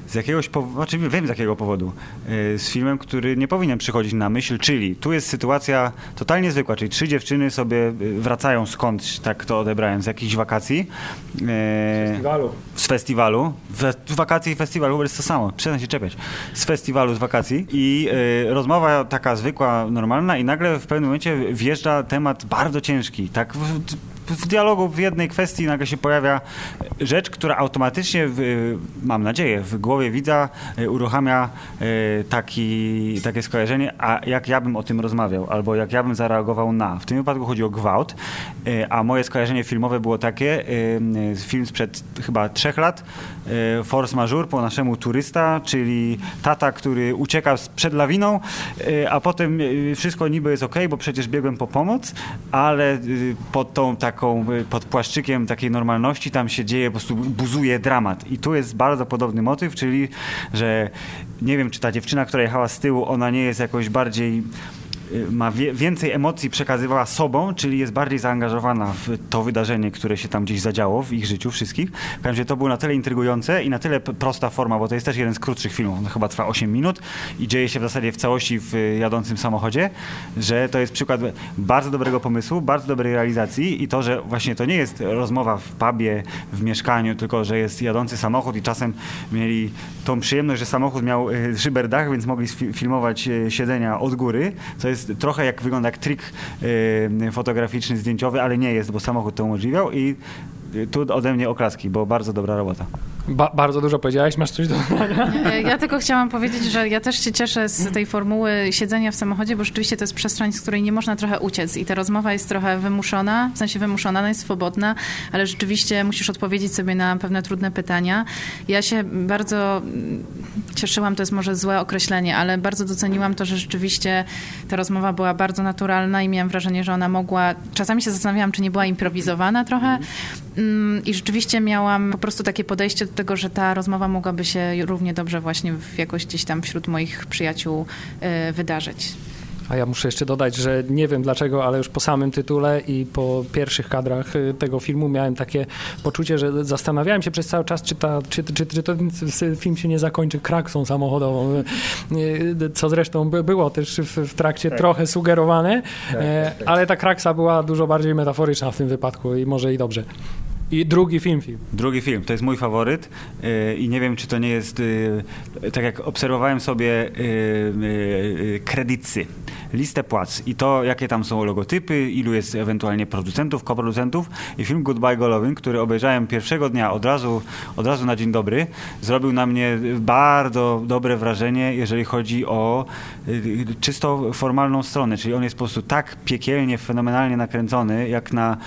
z jakiegoś powodu, znaczy wiem z jakiego powodu, y, z filmem, który nie powinien przychodzić na myśl, czyli tu jest sytuacja totalnie zwykła, czyli trzy dziewczyny sobie y, wracają skądś, tak to odebrałem, z jakichś wakacji. Y, z festiwalu. Z festiwalu. W wakacji i festiwalu jest to samo, przestań się czepiać. Z festiwalu, z wakacji i rozmowa taka zwykła, normalna i nagle w pewnym momencie wjeżdża temat bardzo ciężki, tak w dialogu w jednej kwestii nagle się pojawia rzecz, która automatycznie, w, mam nadzieję, w głowie widza e, uruchamia e, taki, takie skojarzenie, a jak ja bym o tym rozmawiał, albo jak ja bym zareagował na. W tym wypadku chodzi o gwałt, a moje skojarzenie filmowe było takie, film sprzed chyba trzech lat, Force Majeure po naszemu turysta, czyli tata, który ucieka przed lawiną, a potem wszystko niby jest ok, bo przecież biegłem po pomoc, ale pod tą tak taką, y, pod płaszczykiem takiej normalności tam się dzieje, po prostu buzuje dramat. I tu jest bardzo podobny motyw, czyli, że nie wiem, czy ta dziewczyna, która jechała z tyłu, ona nie jest jakoś bardziej Y, ma wie, więcej emocji przekazywała sobą, czyli jest bardziej zaangażowana w to wydarzenie, które się tam gdzieś zadziało w ich życiu wszystkich. W każdym razie to było na tyle intrygujące i na tyle prosta forma, bo to jest też jeden z krótszych filmów, no chyba trwa 8 minut i dzieje się w zasadzie w całości w jadącym samochodzie, że to jest przykład bardzo dobrego pomysłu, bardzo dobrej realizacji i to, że właśnie to nie jest rozmowa w pubie, w mieszkaniu, tylko że jest jadący samochód i czasem mieli tą przyjemność, że samochód miał y, szyberdach, więc mogli filmować y, siedzenia od góry, co jest jest trochę jak wygląda jak trik y, fotograficzny, zdjęciowy, ale nie jest, bo samochód to umożliwiał i tu ode mnie oklaski, bo bardzo dobra robota. Ba bardzo dużo powiedziałeś, masz coś do dodania? Ja tylko chciałam powiedzieć, że ja też się cieszę z tej formuły siedzenia w samochodzie, bo rzeczywiście to jest przestrzeń, z której nie można trochę uciec i ta rozmowa jest trochę wymuszona, w sensie wymuszona, ona jest swobodna, ale rzeczywiście musisz odpowiedzieć sobie na pewne trudne pytania. Ja się bardzo cieszyłam, to jest może złe określenie, ale bardzo doceniłam to, że rzeczywiście ta rozmowa była bardzo naturalna i miałam wrażenie, że ona mogła, czasami się zastanawiałam, czy nie była improwizowana trochę, Mm, I rzeczywiście miałam po prostu takie podejście tego, że ta rozmowa mogłaby się równie dobrze właśnie w jakoś gdzieś tam wśród moich przyjaciół y, wydarzyć. A ja muszę jeszcze dodać, że nie wiem dlaczego, ale już po samym tytule i po pierwszych kadrach y, tego filmu miałem takie poczucie, że zastanawiałem się przez cały czas, czy, ta, czy, czy, czy ten film się nie zakończy kraksą samochodową, y, co zresztą było też w, w trakcie tak. trochę sugerowane, tak, e, tak, tak. ale ta kraksa była dużo bardziej metaforyczna w tym wypadku i może i dobrze. I drugi film, film. Drugi film, to jest mój faworyt yy, i nie wiem, czy to nie jest, yy, tak jak obserwowałem sobie yy, kredycy, listę płac i to, jakie tam są logotypy, ilu jest ewentualnie producentów, koproducentów i film Goodbye Golovin, który obejrzałem pierwszego dnia od razu, od razu na dzień dobry, zrobił na mnie bardzo dobre wrażenie, jeżeli chodzi o czysto formalną stronę, czyli on jest po prostu tak piekielnie, fenomenalnie nakręcony, jak na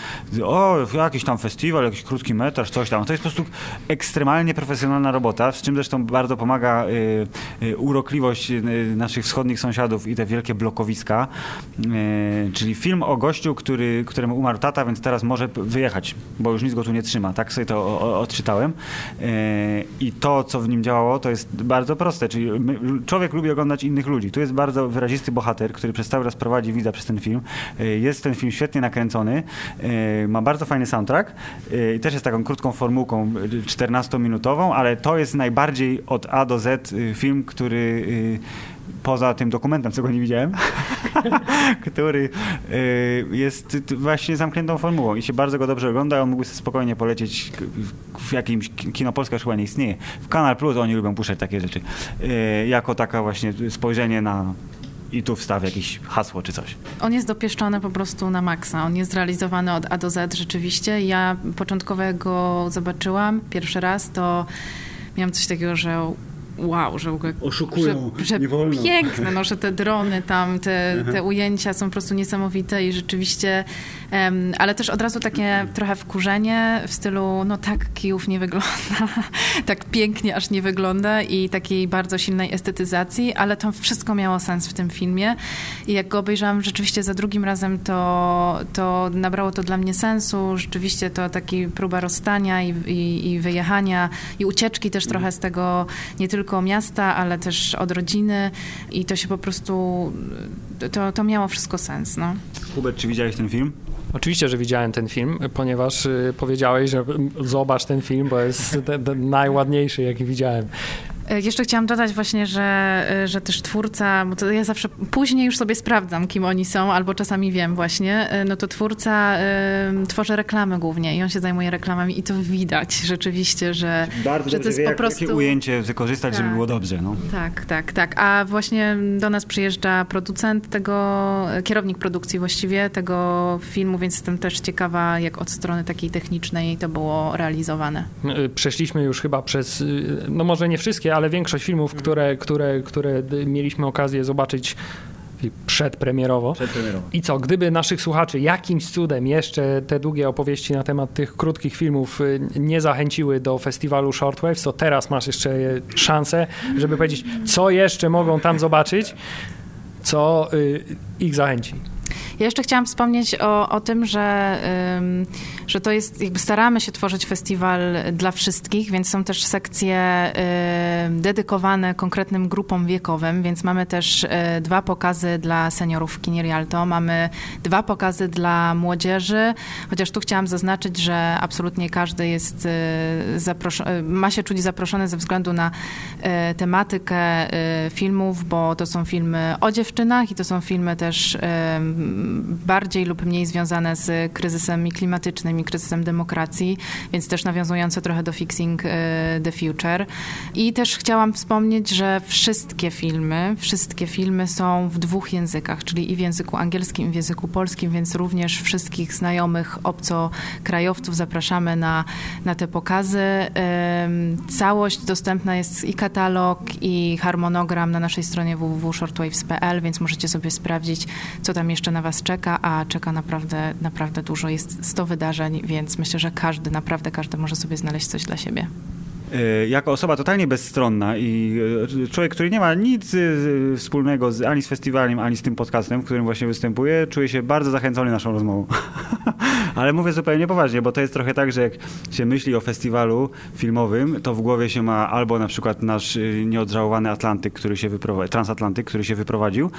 o, jakiś tam festiwal, jakiś krótki metraż, coś tam. To jest po prostu ekstremalnie profesjonalna robota, z czym zresztą bardzo pomaga y, y, urokliwość y, naszych wschodnich sąsiadów i te wielkie blokowiska. Y, czyli film o gościu, który, któremu umarł tata, więc teraz może wyjechać, bo już nic go tu nie trzyma. Tak sobie to odczytałem. Y, I to, co w nim działało, to jest bardzo proste. Czyli człowiek lubi oglądać innych ludzi. Tu jest bardzo wyrazisty bohater, który przez cały raz prowadzi widza przez ten film. Y, jest ten film świetnie nakręcony, ma bardzo fajny soundtrack i też jest taką krótką formułką 14-minutową, ale to jest najbardziej od A do Z y, film, który y, poza tym dokumentem, co go nie widziałem, który y, jest właśnie zamkniętą formułą i się bardzo go dobrze ogląda. On mógłby sobie spokojnie polecieć w jakimś, Kino Polska chyba nie istnieje. W Kanal Plus oni lubią puszczać takie rzeczy. Jako taka właśnie spojrzenie na i tu wstawię jakieś hasło czy coś. On jest dopieszczony po prostu na maksa. On jest zrealizowany od A do Z rzeczywiście. Ja początkowo jak go zobaczyłam pierwszy raz, to miałam coś takiego, że wow, że w ogóle Oszukują, że, że nie wolno. piękne, no, że te drony tam, te, te ujęcia są po prostu niesamowite i rzeczywiście, em, ale też od razu takie trochę wkurzenie w stylu, no tak Kijów nie wygląda, tak pięknie aż nie wygląda i takiej bardzo silnej estetyzacji, ale to wszystko miało sens w tym filmie. I jak go obejrzałam rzeczywiście za drugim razem, to, to nabrało to dla mnie sensu, rzeczywiście to taki próba rozstania i, i, i wyjechania i ucieczki też trochę z tego, nie tylko miasta, ale też od rodziny i to się po prostu, to, to miało wszystko sens, no. Hubert, czy widziałeś ten film? Oczywiście, że widziałem ten film, ponieważ y, powiedziałeś, że mm, zobacz ten film, bo jest ten, ten najładniejszy, jaki widziałem. E, Jeszcze chciałam dodać właśnie, że, e, że też twórca, bo to ja zawsze później już sobie sprawdzam, kim oni są, albo czasami wiem właśnie, e, no to twórca y, tworzy reklamy głównie i on się zajmuje reklamami i to widać rzeczywiście, że, Bardzo że dobrze wie, jak, jakie ujęcie wykorzystać, żeby Tak. było dobrze. No. Tak, tak, tak. A właśnie do nas przyjeżdża producent tego, kierownik produkcji właściwie tego filmu, więc jestem też ciekawa, jak od strony takiej technicznej to było realizowane. Przeszliśmy już chyba przez, no może nie wszystkie, ale większość filmów, które, które, które mieliśmy okazję zobaczyć przedpremierowo. Przed premierą. I co, gdyby naszych słuchaczy jakimś cudem jeszcze te długie opowieści na temat tych krótkich filmów y, nie zachęciły do festiwalu Shortwaves, to teraz masz jeszcze szansę, żeby powiedzieć, co jeszcze mogą tam zobaczyć, co y, ich zachęci. Ja jeszcze chciałam wspomnieć o, o tym, że, ym, że to jest, jakby staramy się tworzyć festiwal dla wszystkich, więc są też sekcje dedykowane konkretnym grupom wiekowym, więc mamy też y, dwa pokazy dla seniorów w kinie Rialto, mamy dwa pokazy dla młodzieży, chociaż tu chciałam zaznaczyć, że absolutnie każdy jest y, zaproszony, y, ma się czuć zaproszony ze względu na y, tematykę filmów, bo to są filmy o dziewczynach i to są filmy też bardziej lub mniej związane z kryzysem klimatycznym i kryzysem demokracji, więc też nawiązujące trochę do Fixing y, the Future. I też chciałam wspomnieć, że wszystkie filmy, wszystkie filmy są w dwóch językach, czyli i w języku angielskim, i w języku polskim, więc również wszystkich znajomych obcokrajowców zapraszamy na, na te pokazy. Całość dostępna jest i katalog, i harmonogram na naszej stronie www.shortwaves.pl, więc możecie sobie sprawdzić, co tam jeszcze na Was czeka, a czeka naprawdę, naprawdę dużo. Jest 100 wydarzeń, więc myślę, że każdy, naprawdę każdy może sobie znaleźć coś dla siebie. E, Jako osoba totalnie bezstronna i e, człowiek, który nie ma nic e, wspólnego z, ani z festiwalem, ani z tym podcastem, w którym właśnie występuję, czuję się bardzo zachęcony naszą rozmową. Ale mówię zupełnie poważnie, bo to jest trochę tak, że jak się myśli o festiwalu filmowym, to w głowie się ma albo na przykład nasz nieodżałowany Atlantyk, który się wyprowadził, transatlantyk, który się wyprowadził,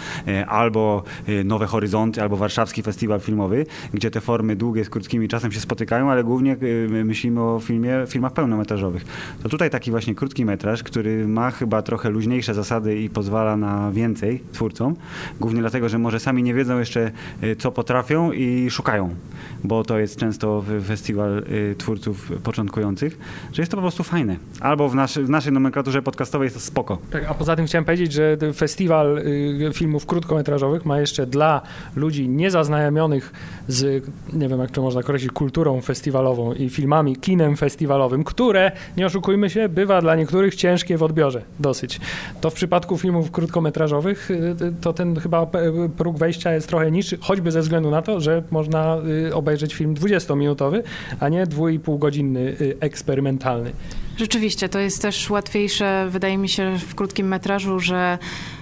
albo Nowe Horyzonty, albo Warszawski Festiwal Filmowy, gdzie te formy długie z krótkimi czasem się spotykają, ale głównie my myślimy o filmie, filmach pełnometrażowych. To tutaj taki właśnie krótki metraż, który ma chyba trochę luźniejsze zasady i pozwala na więcej twórcom, głównie dlatego, że może sami nie wiedzą jeszcze, y, co potrafią i szukają, bo to jest często festiwal y, twórców początkujących, że jest to po prostu fajne. Albo w, naszy, w naszej nomenklaturze podcastowej jest to spoko. Tak, a poza tym chciałem powiedzieć, że festiwal y, filmów krótkometrażowych ma jeszcze dla ludzi niezaznajomionych z, nie wiem jak to można określić, kulturą festiwalową i filmami, kinem festiwalowym, które, nie oszukujmy się, bywa dla niektórych ciężkie w odbiorze, dosyć. To w przypadku filmów krótkometrażowych y, to ten chyba p- próg wejścia jest trochę niższy, choćby ze względu na to, że można y, obejrzeć film 20-minutowy, a nie 2,5 godzinny y, eksperymentalny. Rzeczywiście, to jest też łatwiejsze, wydaje mi się, w krótkim metrażu, że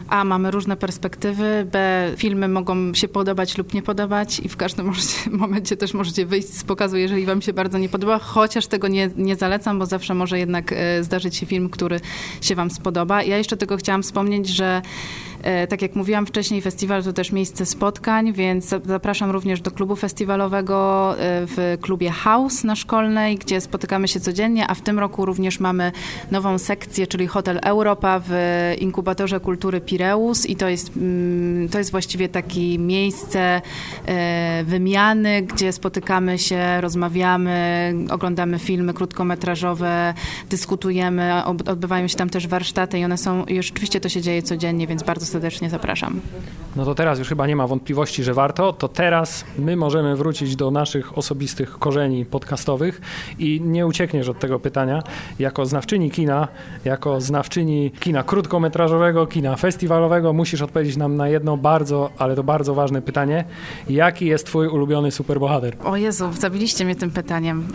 A, mamy różne perspektywy, B, filmy mogą się podobać lub nie podobać i w każdym momencie też możecie wyjść z pokazu, jeżeli wam się bardzo nie podoba, chociaż tego nie, nie zalecam, bo zawsze może jednak e, zdarzyć się film, który się wam spodoba. Ja jeszcze tego chciałam wspomnieć, że tak jak mówiłam wcześniej, festiwal to też miejsce spotkań, więc za- zapraszam również do klubu festiwalowego e, w klubie House na Szkolnej, gdzie spotykamy się codziennie, a w tym roku również mamy nową sekcję, czyli Hotel Europa w inkubatorze kultury Pireus i to jest, mm, to jest właściwie takie miejsce e, wymiany, gdzie spotykamy się, rozmawiamy, oglądamy filmy krótkometrażowe, dyskutujemy, odbywają się tam też warsztaty i one są, i rzeczywiście to się dzieje codziennie, więc bardzo serdecznie zapraszam. No to teraz już chyba nie ma wątpliwości, że warto. To teraz my możemy wrócić do naszych osobistych korzeni podcastowych i nie uciekniesz od tego pytania. Jako znawczyni kina, jako znawczyni kina krótkometrażowego, kina festiwalowego, musisz odpowiedzieć nam na jedno bardzo, ale to bardzo ważne pytanie. Jaki jest twój ulubiony superbohater? O Jezu, zabiliście mnie tym pytaniem.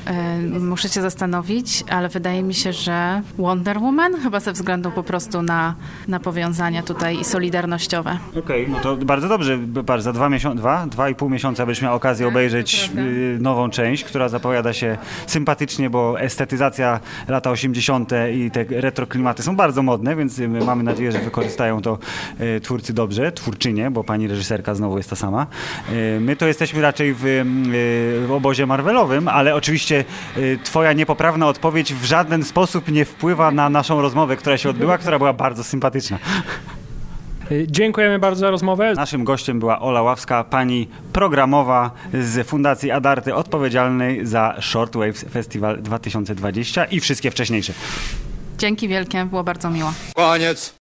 Yy, muszę się zastanowić, ale wydaje mi się, że Wonder Woman, chyba ze względu po prostu na, na powiązania tutaj i solidarnościowe. Okej, okay, no to bardzo dobrze. Patrz, za dwa, miesiące, dwa, dwa i pół miesiąca będziesz miał okazję tak, obejrzeć y, nową część, która zapowiada się sympatycznie, bo estetyzacja lata 80. i te retroklimaty są bardzo modne, więc mamy nadzieję, że wykorzystają to y, twórcy dobrze, twórczynie, bo pani reżyserka znowu jest ta sama. Y, my to jesteśmy raczej w, w obozie Marvelowym, ale oczywiście twoja niepoprawna odpowiedź w żaden sposób nie wpływa na naszą rozmowę, która się odbyła, która była bardzo sympatyczna. Y, dziękujemy bardzo za rozmowę. Naszym gościem była Ola Ławska, pani programowa z Fundacji Adarty, odpowiedzialnej za Shortwave Festival 2020 i wszystkie wcześniejsze. Dzięki wielkie, było bardzo miło. Koniec.